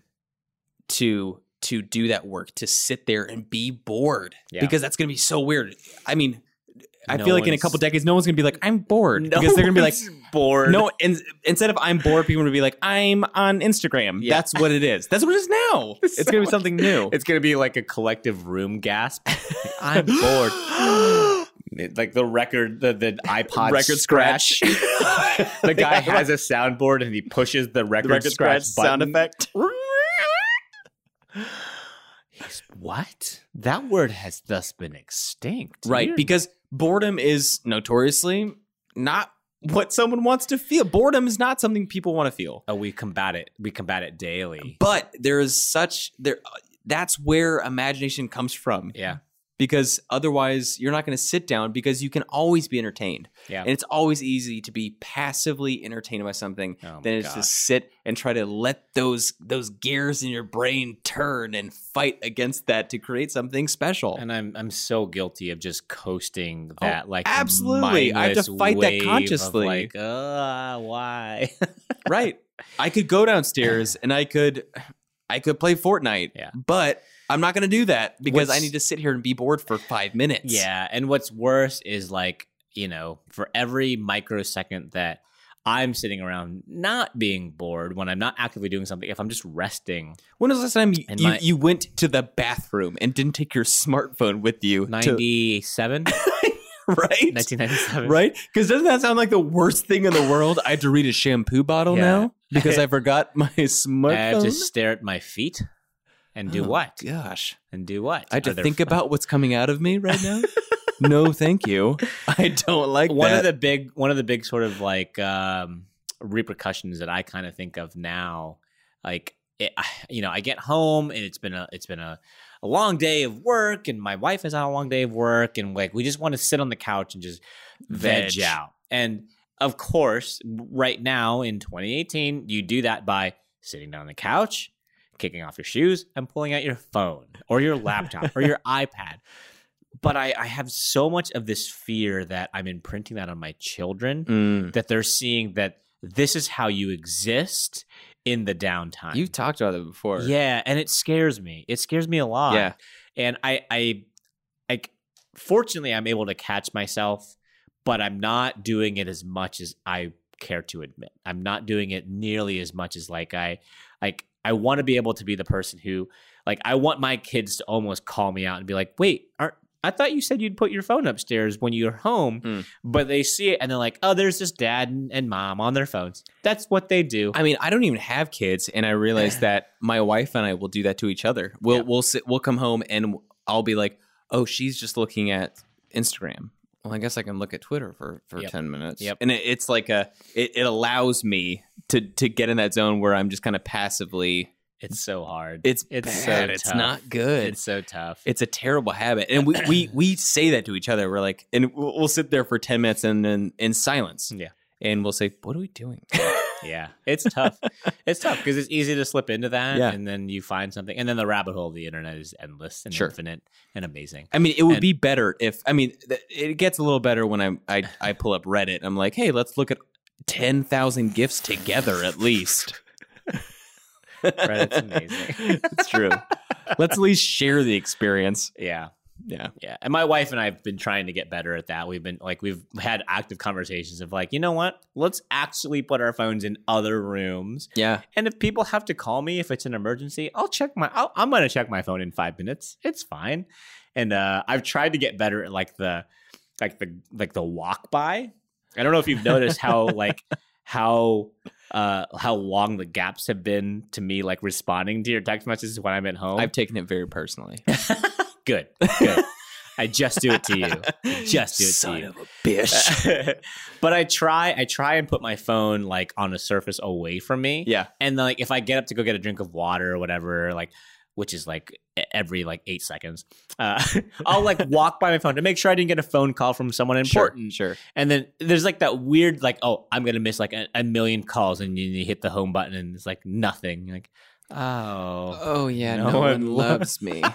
to to do that work, to sit there and be bored, Yeah. because that's going to be so weird. I mean, I No feel like in a couple decades, no one's going to be like, "I'm bored," because they're going to be like, bored. "No." And instead of "I'm bored," people are going to be like, "I'm on Instagram." Yeah. That's what it is. That's what it is now. It's, So going to be something new. It's gonna be like a collective room gasp. I'm bored. Like the record, the, the iPod Record scratch. the guy has a soundboard and he pushes the record, the record scratch, scratch sound effect. He's- What? That word has thus been extinct. Right, Weird. because boredom is notoriously not what someone wants to feel. Boredom is not something people want to feel. oh, we combat it. We combat it daily. But there is such there that's where imagination comes from Yeah, because otherwise you're not going to sit down because you can always be entertained. yeah. And it's always easy to be passively entertained by something Oh than it's to sit and try to let those those gears in your brain turn and fight against that to create something special. And I'm I'm so guilty of just coasting that like Oh, absolutely. I have to fight that consciously. like, uh, why? right. I could go downstairs and I could I could play Fortnite. Yeah. But I'm not going to do that because I need to sit here and be bored for 5 minutes. yeah, and what's worse is like you know, for every microsecond that I'm sitting around not being bored when I'm not actively doing something, if I'm just resting, When was the last time you, my- you went to the bathroom and didn't take your smartphone with you? to- 97, right? 1997, Right? Because doesn't that sound like the worst thing in the world? I have to read a shampoo bottle Yeah. now because I forgot my smartphone. I have to stare at my feet and do Oh, what? Gosh. And do what? I have to think about what's coming out of me right now. no, thank you. I don't like one that. of the big one of the big sort of like um repercussions that I kind of think of now like it, I- you know I get home and it's been a it's been a, a long day of work and my wife has had a long day of work and like we just want to sit on the couch and just veg, Veg. out and of course right now in 2018 you do that by sitting down on the couch kicking off your shoes and pulling out your phone or your laptop or your iPad but I, I have so much of this fear that I'm imprinting that on my children Mm. that they're seeing that this is how you exist in the downtime. You've talked about it before. yeah, and it scares me. It scares me a lot. Yeah. and I, I, I, fortunately, I'm able to catch myself, but I'm not doing it as much as I care to admit. I'm not doing it nearly as much as like I, like I want to be able to be the person who, like, I want my kids to almost call me out and be like, "Wait, aren't." I thought you said you'd put your phone upstairs when you're home, Mm. but they see it and they're like, "Oh, there's just dad and, and mom on their phones." That's what they do. I mean, I don't even have kids, and I realize that my wife and I will do that to each other. We'll Yeah. we'll sit, we'll come home, and I'll be like, "Oh, she's just looking at Instagram." Well, I guess I can look at Twitter for for Yep. ten minutes. Yep. and it, it's like a it, it allows me to to get in that zone where I'm just kind of passively. It's so hard. It's It's bad. so it's tough. not good. It's so tough. it's a terrible habit, and we we we say that to each other. We're like, and we'll, we'll sit there for ten minutes and then in silence. Yeah. and we'll say, "What are we doing?" yeah, it's tough. it's tough because it's easy to slip into that, Yeah. and then you find something, and then the rabbit hole of the internet is endless and Sure. infinite and amazing. I mean, it would And- be better if I mean, th- it gets a little better when I I I pull up Reddit. I'm like, hey, let's look at ten thousand gifs together at least. Reddit's amazing. it's true. Let's at least share the experience. yeah, Yeah. yeah. And my wife and I have been trying to get better at that. We've been like we've had active conversations of like, you know what? Let's actually put our phones in other rooms. Yeah. And if people have to call me if it's an emergency, I'll check my. I'll, I'm gonna check my phone in five minutes. It's fine. And uh, I've tried to get better at like the, like the like the walk by. I don't know if you've noticed how like how uh how long the gaps have been to me like responding to your text messages when I'm at home. I've taken it very personally. good, good. I just do it to you. Just do it Son to you. of a bitch. but I try. I try and put my phone like on a surface away from me. yeah. And like if I get up to go get a drink of water or whatever, like which is like every like eight seconds, uh, I'll like walk by my phone to make sure I didn't get a phone call from someone important. Sure. Sure. And then there's like that weird like oh I'm gonna miss like a, a million calls and you, you hit the home button and it's like nothing. You're like oh. Oh yeah, No no, one one loves me.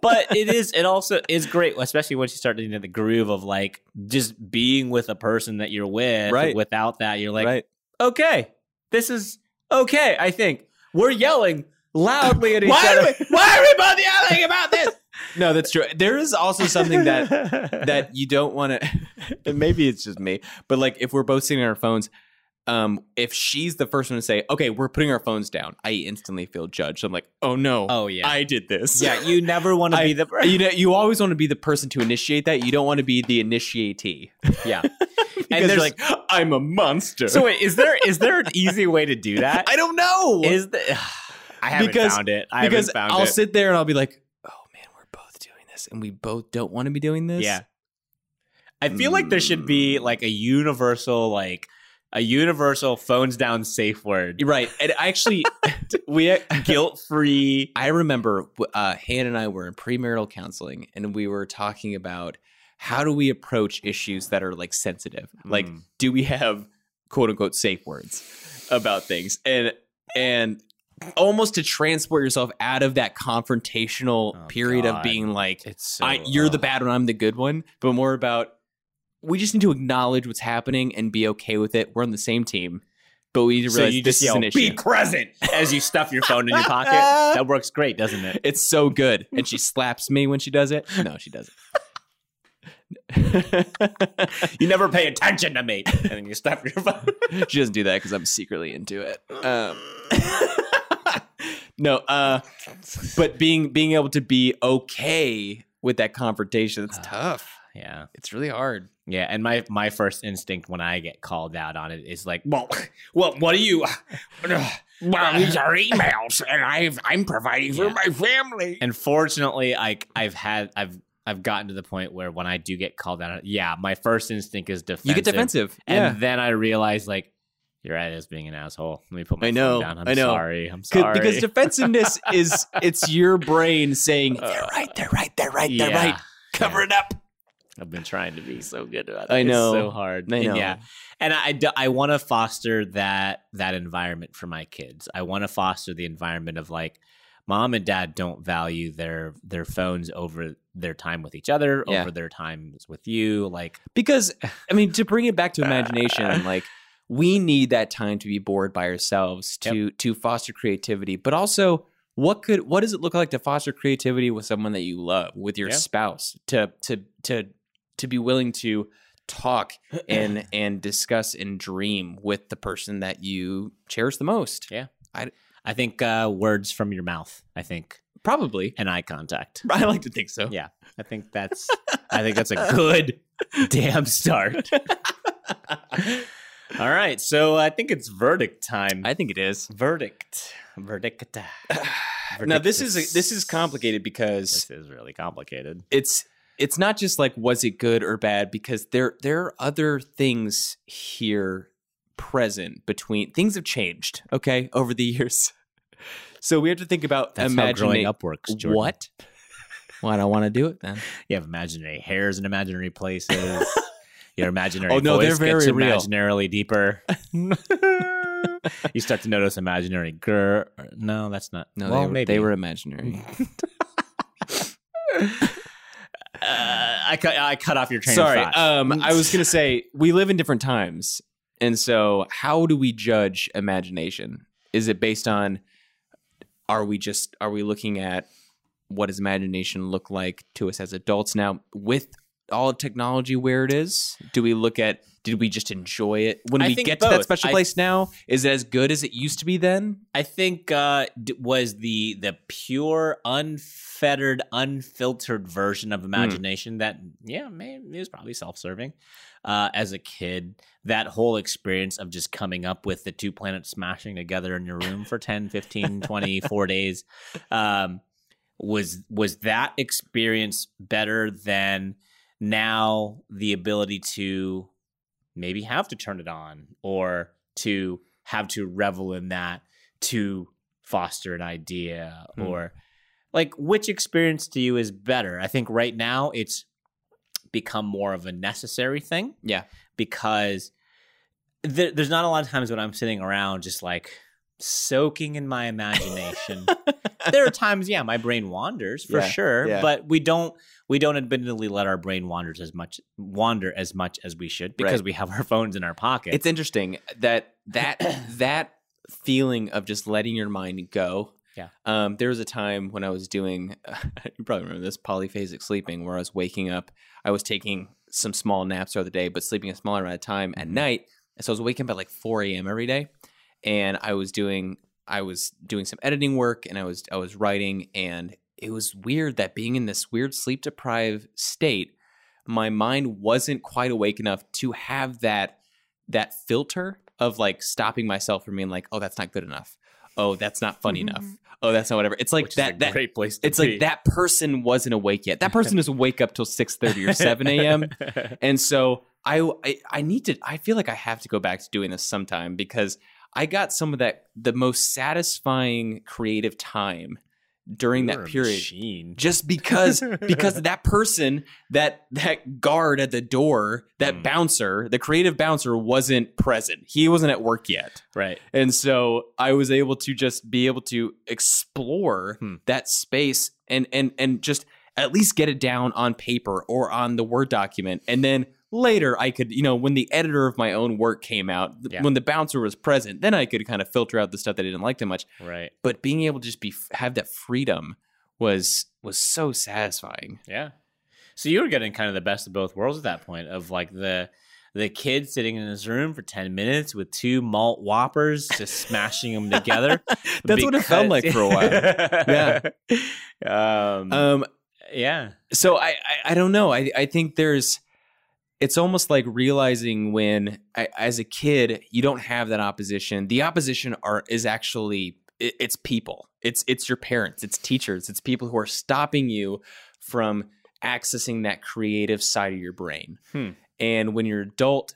but it is it also is great especially once you start getting into the groove of like just being with a person that you're with Right. without that you're like right. okay this is okay i think we're yelling loudly at each Why other are we- why are we both yelling about this? No, that's true. There is also something that that you don't want to and maybe it's just me but like if we're both sitting on our phones um if she's the first one to say okay we're putting our phones down i instantly feel judged. I'm like oh no oh yeah. I did this. Yeah you never want to be the you know you always want to be the person to initiate that. You don't want to be the initiatee. Yeah. There's- you're like i'm a monster. So wait is there is there an easy way to do that? I don't know. Is the i haven't Because- found it. I because found i'll it. sit there and i'll be like oh man we're both doing this and we both don't want to be doing this. Yeah. I feel like there should be like a universal like a universal phones down safe word. Right and actually we Guilt free. I remember uh, Han and I were in premarital counseling, and we were talking about how do we approach issues that are like sensitive. Like, Mm. do we have quote unquote safe words about things, and and almost to transport yourself out of that confrontational Oh, period God. of being like, It's so, I, "You're the bad one, I'm the good one," but more about we just need to acknowledge what's happening and be okay with it. We're on the same team. But we need to So realize you this just is an issue. "Be present" as you stuff your phone in your pocket. That works great, doesn't it? It's so good. And she slaps me when she does it. No, she doesn't. You never pay attention to me, and then you stuff your phone. she doesn't do that because I'm secretly into it. Um, no, uh, but being being able to be okay with that confrontation, it's tough. Yeah, It's really hard. yeah. And my my first instinct when I get called out on it is like, well, well, what are you? Well, these are emails, and I've, I'm providing for Yeah. my family. And fortunately, like I've had, I've I've gotten to the point where when I do get called out, yeah, my first instinct is defensive. You get defensive. and yeah. then I realize like. You're right as being an asshole. Let me put my I know, phone down. I'm I know. sorry. I'm sorry. Because defensiveness is it's your brain saying Uh, they're right, they're right, they're right, they're Yeah. right. Cover it up. I've been trying to be so good about it. I know. It's so hard. I And yeah. And I, do- I want to foster that that environment for my kids. I want to foster the environment of like mom and dad don't value their their phones over their time with each other, Yeah. over their times with you. Like because i mean to bring it back to imagination like we need that time to be bored by ourselves to to foster creativity but also what could what does it look like to foster creativity with someone that you love with your Yeah. spouse to to to to be willing to talk and and discuss and dream with the person that you cherish the most Yeah. I I think uh, words from your mouth. I think probably and eye contact. i like to think so Yeah, I think that's I think that's a good damn start. All right, so I think it's verdict time. i think it is verdict, verdict. now this is a, this is complicated because This is really complicated. it's it's not just like was it good or bad because there there are other things here present between things have changed, okay, over the years. So we have to think about That's imagining up works. Jordan. what? Well, I don't want to do it then. You have imaginary hairs in imaginary places. Your imaginary Oh, no, they're very real. imaginarily deeper. you start to notice imaginary grr. No, that's not. No, well, they, were, maybe they were imaginary. Uh, I cut. I cut off your train Sorry. of thought. Um, I was gonna say we live in different times, and so how do we judge imagination? Is it based on? Are we just? Are we looking at what does imagination look like to us as adults now with all of technology where it is? Do we look at? Did we just enjoy it when I we get to that both. special I- place now? Is it as good as it used to be then? I think uh, was the the pure, unfettered, unfiltered version of imagination that yeah, maybe it was probably self serving. Uh, as a kid, that whole experience of just coming up with the two planets smashing together in your room for 10, 15, 20, four days um, was was that experience better than now the ability to maybe have to turn it on or to have to revel in that to foster an idea Hmm. or like which experience to you is better i think right now it's become more of a necessary thing Yeah. because there, there's not a lot of times when i'm sitting around just like soaking in my imagination there are times yeah my brain wanders for Yeah, sure yeah. but we don't we don't admittedly let our brain wanders as much wander as much as we should because Right. we have our phones in our pockets It's interesting that that that feeling of just letting your mind go. Yeah. Um, there was a time when I was doing, you probably remember this polyphasic sleeping, where I was waking up. I was taking some small naps throughout the day, but sleeping a smaller amount of time at night. So I was waking up at like 4 a.m. every day, and I was doing I was doing some editing work, and I was I was writing, and it was weird that being in this weird sleep deprived state, my mind wasn't quite awake enough to have that that filter of like stopping myself from being like, oh, that's not good enough. Oh, that's not funny mm-hmm. enough. Oh, that's not whatever. It's like which is that a that great place to it's be. like that person wasn't awake yet. That person doesn't wake up till six thirty or seven a.m. And so I, I I need to. I feel like I have to go back to doing this sometime because I got some of that the most satisfying creative time during You're that period machine. just because because that person that that guard at the door that Mm. bouncer the creative bouncer wasn't present he wasn't at work yet right and so i was able to just be able to explore Hmm. that space and and and just at least get it down on paper or on the word document and then later i could you know when the editor of my own work came out Yeah. when the bouncer was present then i could kind of filter out the stuff that i didn't like too much right but being able to just be have that freedom was was so satisfying. yeah so you were getting kind of the best of both worlds at that point of like the the kid sitting in his room for 10 minutes with two malt whoppers just smashing them together That's what it felt like for a while. yeah um, Um, yeah so I, I I don't know. I I think there's it's almost like realizing when I, as a kid you don't have that opposition. The opposition are is actually it, it's people. It's it's your parents. It's teachers. It's people who are stopping you from accessing that creative side of your brain. Hmm. And when you're adult,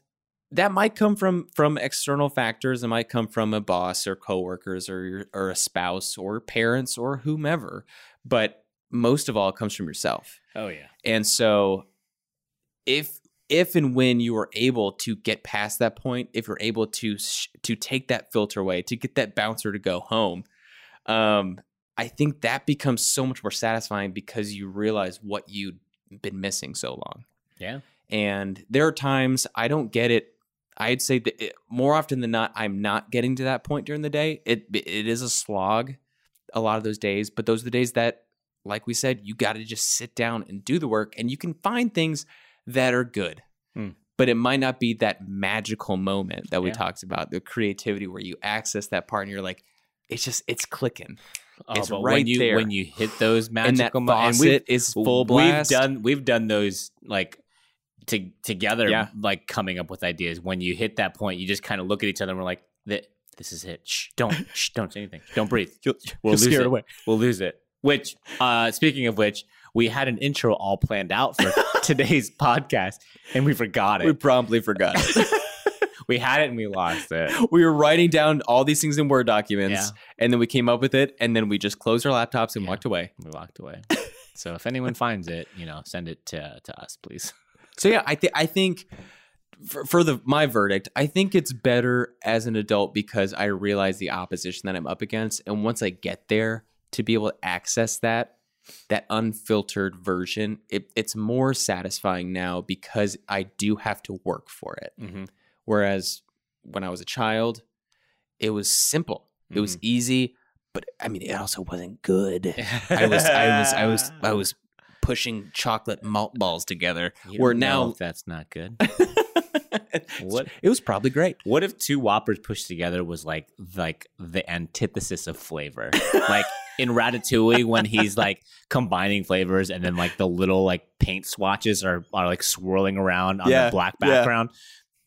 that might come from from external factors. It might come from a boss or coworkers or your, or a spouse or parents or whomever. But most of all, it comes from yourself. oh yeah And so if if and when you are able to get past that point, if you're able to sh- to take that filter away, to get that bouncer to go home, um, I think that becomes so much more satisfying because you realize what you've been missing so long. yeah And there are times I don't get it. I'd say that it, more often than not, I'm not getting to that point during the day. It it is a slog, a lot of those days. But those are the days that, like we said, you got to just sit down and do the work, and you can find things that are good. Hmm. But it might not be that magical moment that we Yeah. talked about, the creativity where you access that part and you're like, it's just it's clicking, oh, It's right when you there. when you hit those and that magical mo- and is full blast. We've done we've done those like to, together, Yeah. like coming up with ideas. When you hit that point, you just kind of look at each other and we're like, "This is it. Shh, don't, shh, don't say anything. Don't breathe. You'll, We'll you'll lose it. away. We'll lose it." Which, uh, speaking of which, we had an intro all planned out for today's podcast, and we forgot it. We promptly forgot. it. we had it and we lost it. we were writing down all these things in Word documents, Yeah. and then we came up with it, and then we just closed our laptops and Yeah. walked away. We walked away. So if anyone finds it, you know, send it to to us, please. So yeah, I think I think for, for the my verdict, I think it's better as an adult because I realize the opposition that I'm up against, and once I get there, to be able to access that that unfiltered version, it, it's more satisfying now because I do have to work for it. Mm-hmm. Whereas when I was a child, it was simple, it was easy, but I mean, it also wasn't good. I was I was I was I was pushing chocolate malt balls together. You where now that's not good. What- it was probably great. What if two Whoppers pushed together was like like the antithesis of flavor? like in Ratatouille when he's like combining flavors and then like the little like paint swatches are, are like swirling around on Yeah, the black yeah. background.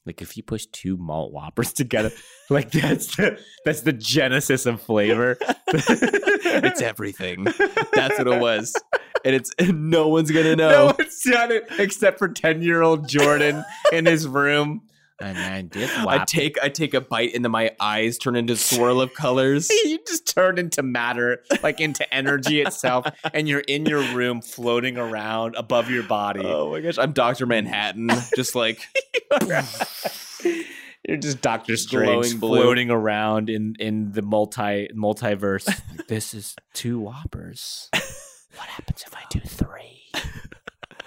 Like if you push two malt Whoppers together, like that's the that's the genesis of flavor. it's everything. That's what it was. And it's no one's gonna know. No one's done it except for ten year old Jordan in his room. And I did I take I take a bite and then my eyes turn into swirl of colors. you just turn into matter, like into energy itself, and you're in your room floating around above your body. Oh my gosh, I'm Doctor Manhattan, just like You're just Doctor Strange floating around in in the multi multiverse. this is two whoppers. What happens if I do three?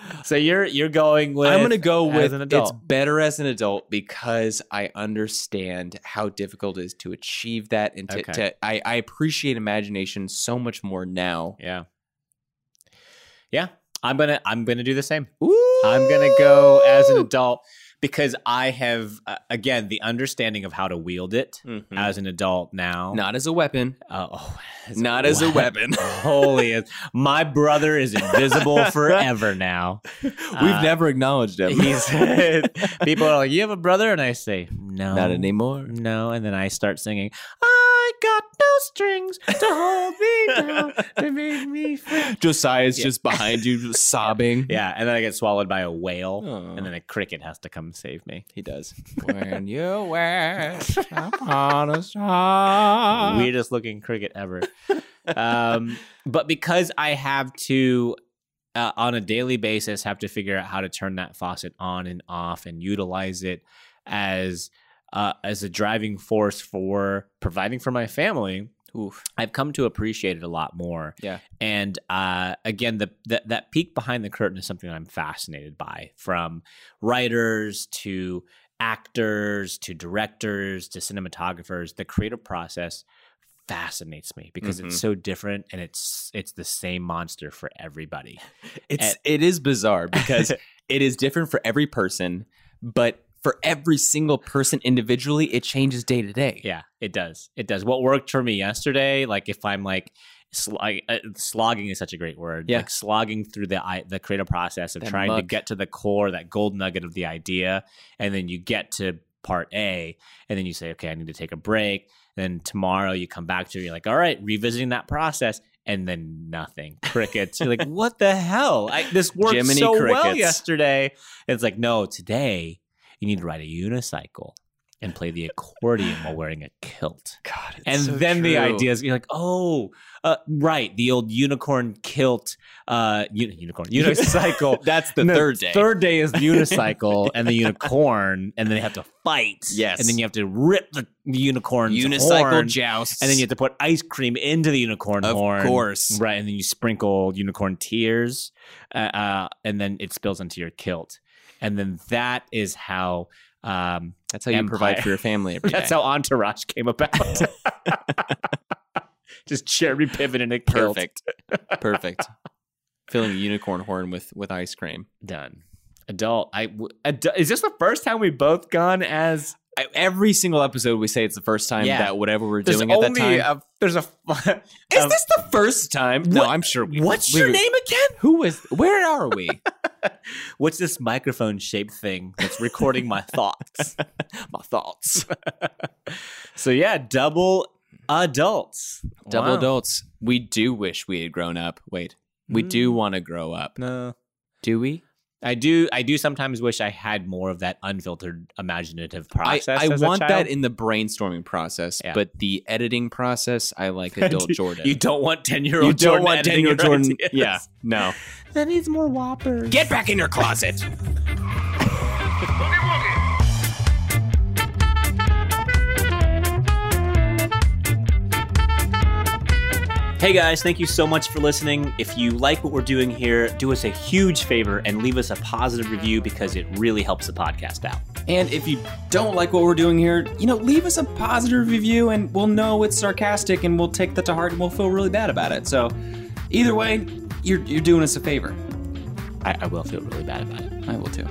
so you're you're going with I'm gonna go with an it's better as an adult because I understand how difficult it is to achieve that and to, Okay. to I, I appreciate imagination so much more now. Yeah. Yeah. I'm gonna I'm gonna do the same. I'm gonna go as an adult because I have uh, again the understanding of how to wield it Mhm. as an adult now. Not as a weapon. Uh, oh, as Not as a weapon. Holy, my brother is invisible forever now. We've Uh, never acknowledged him. He's people are like, "You have a brother," and I say, "No, Not anymore. No, and then I start singing, "I got no strings to hold me down to make me free." Josiah's Yeah. just behind you, just sobbing. Yeah, and then I get swallowed by a whale, Oh. and then a cricket has to come save me. He does. when you wish upon a star. Weirdest looking cricket ever. um, but because I have to, uh, on a daily basis, have to figure out how to turn that faucet on and off and utilize it as uh, as a driving force for providing for my family. Oof. I've come to appreciate it a lot more. Yeah. And uh, again, the, that that peek behind the curtain is something I'm fascinated by, from writers to actors to directors to cinematographers. The creative process fascinates me because Mhm. it's so different and it's it's the same monster for everybody. It's it is bizarre because it is different for every person, but for every single person individually, it changes day to day. Yeah, it does. It does. What worked for me yesterday, like if I'm like sl- uh, slogging is such a great word. Yeah. Like slogging through the i- the creative process of That trying to get to the core, that gold nugget of the idea, and then you get to part A, and then you say, okay, I need to take a break. Then tomorrow you come back to it, you're like, all right, revisiting that process. And then nothing, crickets. You're like, what the hell? I, this worked Jiminy so well yesterday. And it's like, no, today you need to ride a unicycle and play the accordion while wearing a kilt. God, And then the ideas, you're like, oh, uh, right, the old unicorn kilt, uh, uni- unicorn unicycle. That's the No, third day. Third day is the unicycle and the unicorn, and then they have to fight. Yes. and then you have to rip the unicorn unicycle horn, jousts. and then you have to put ice cream into the unicorn Of horn. Of course. right? And then you sprinkle unicorn tears, uh, uh, and then it spills into your kilt, and then that is how. Um, That's how you provide for your family every day. that's how Entourage came about. Just Jeremy Piven in a kilt. perfect. Perfect. Filling a unicorn horn with with ice cream. Done. Adult. I adu- is this the first time we've both gone as I, every single episode, we say it's the first time Yeah. that whatever we're there's doing at that time. a, there's a Is um, this the first time? No, I'm sure. We, what's we- your name again? Who is? Where are we? What's this microphone shaped thing that's recording my thoughts? My thoughts. so yeah, double adults. Double Wow. adults. We do wish we had grown up. Wait, we do Mm. want to grow up. No. Do we? I do. I do sometimes wish I had more of that unfiltered, imaginative I, process. I as a want that in the brainstorming process, Yeah. but the editing process, I like adult Jordan. You don't want ten year old. Jordan. You don't Jordan want 10 year old Jordan. ideas. Yeah, no. that needs more whoppers. Get back in your closet. Hey guys, thank you so much for listening. If you like what we're doing here, do us a huge favor and leave us a positive review because it really helps the podcast out. And if you don't like what we're doing here, you know, leave us a positive review and we'll know it's sarcastic and we'll take that to heart and we'll feel really bad about it. So either way, you're, you're doing us a favor. I, I will feel really bad about it. I will too.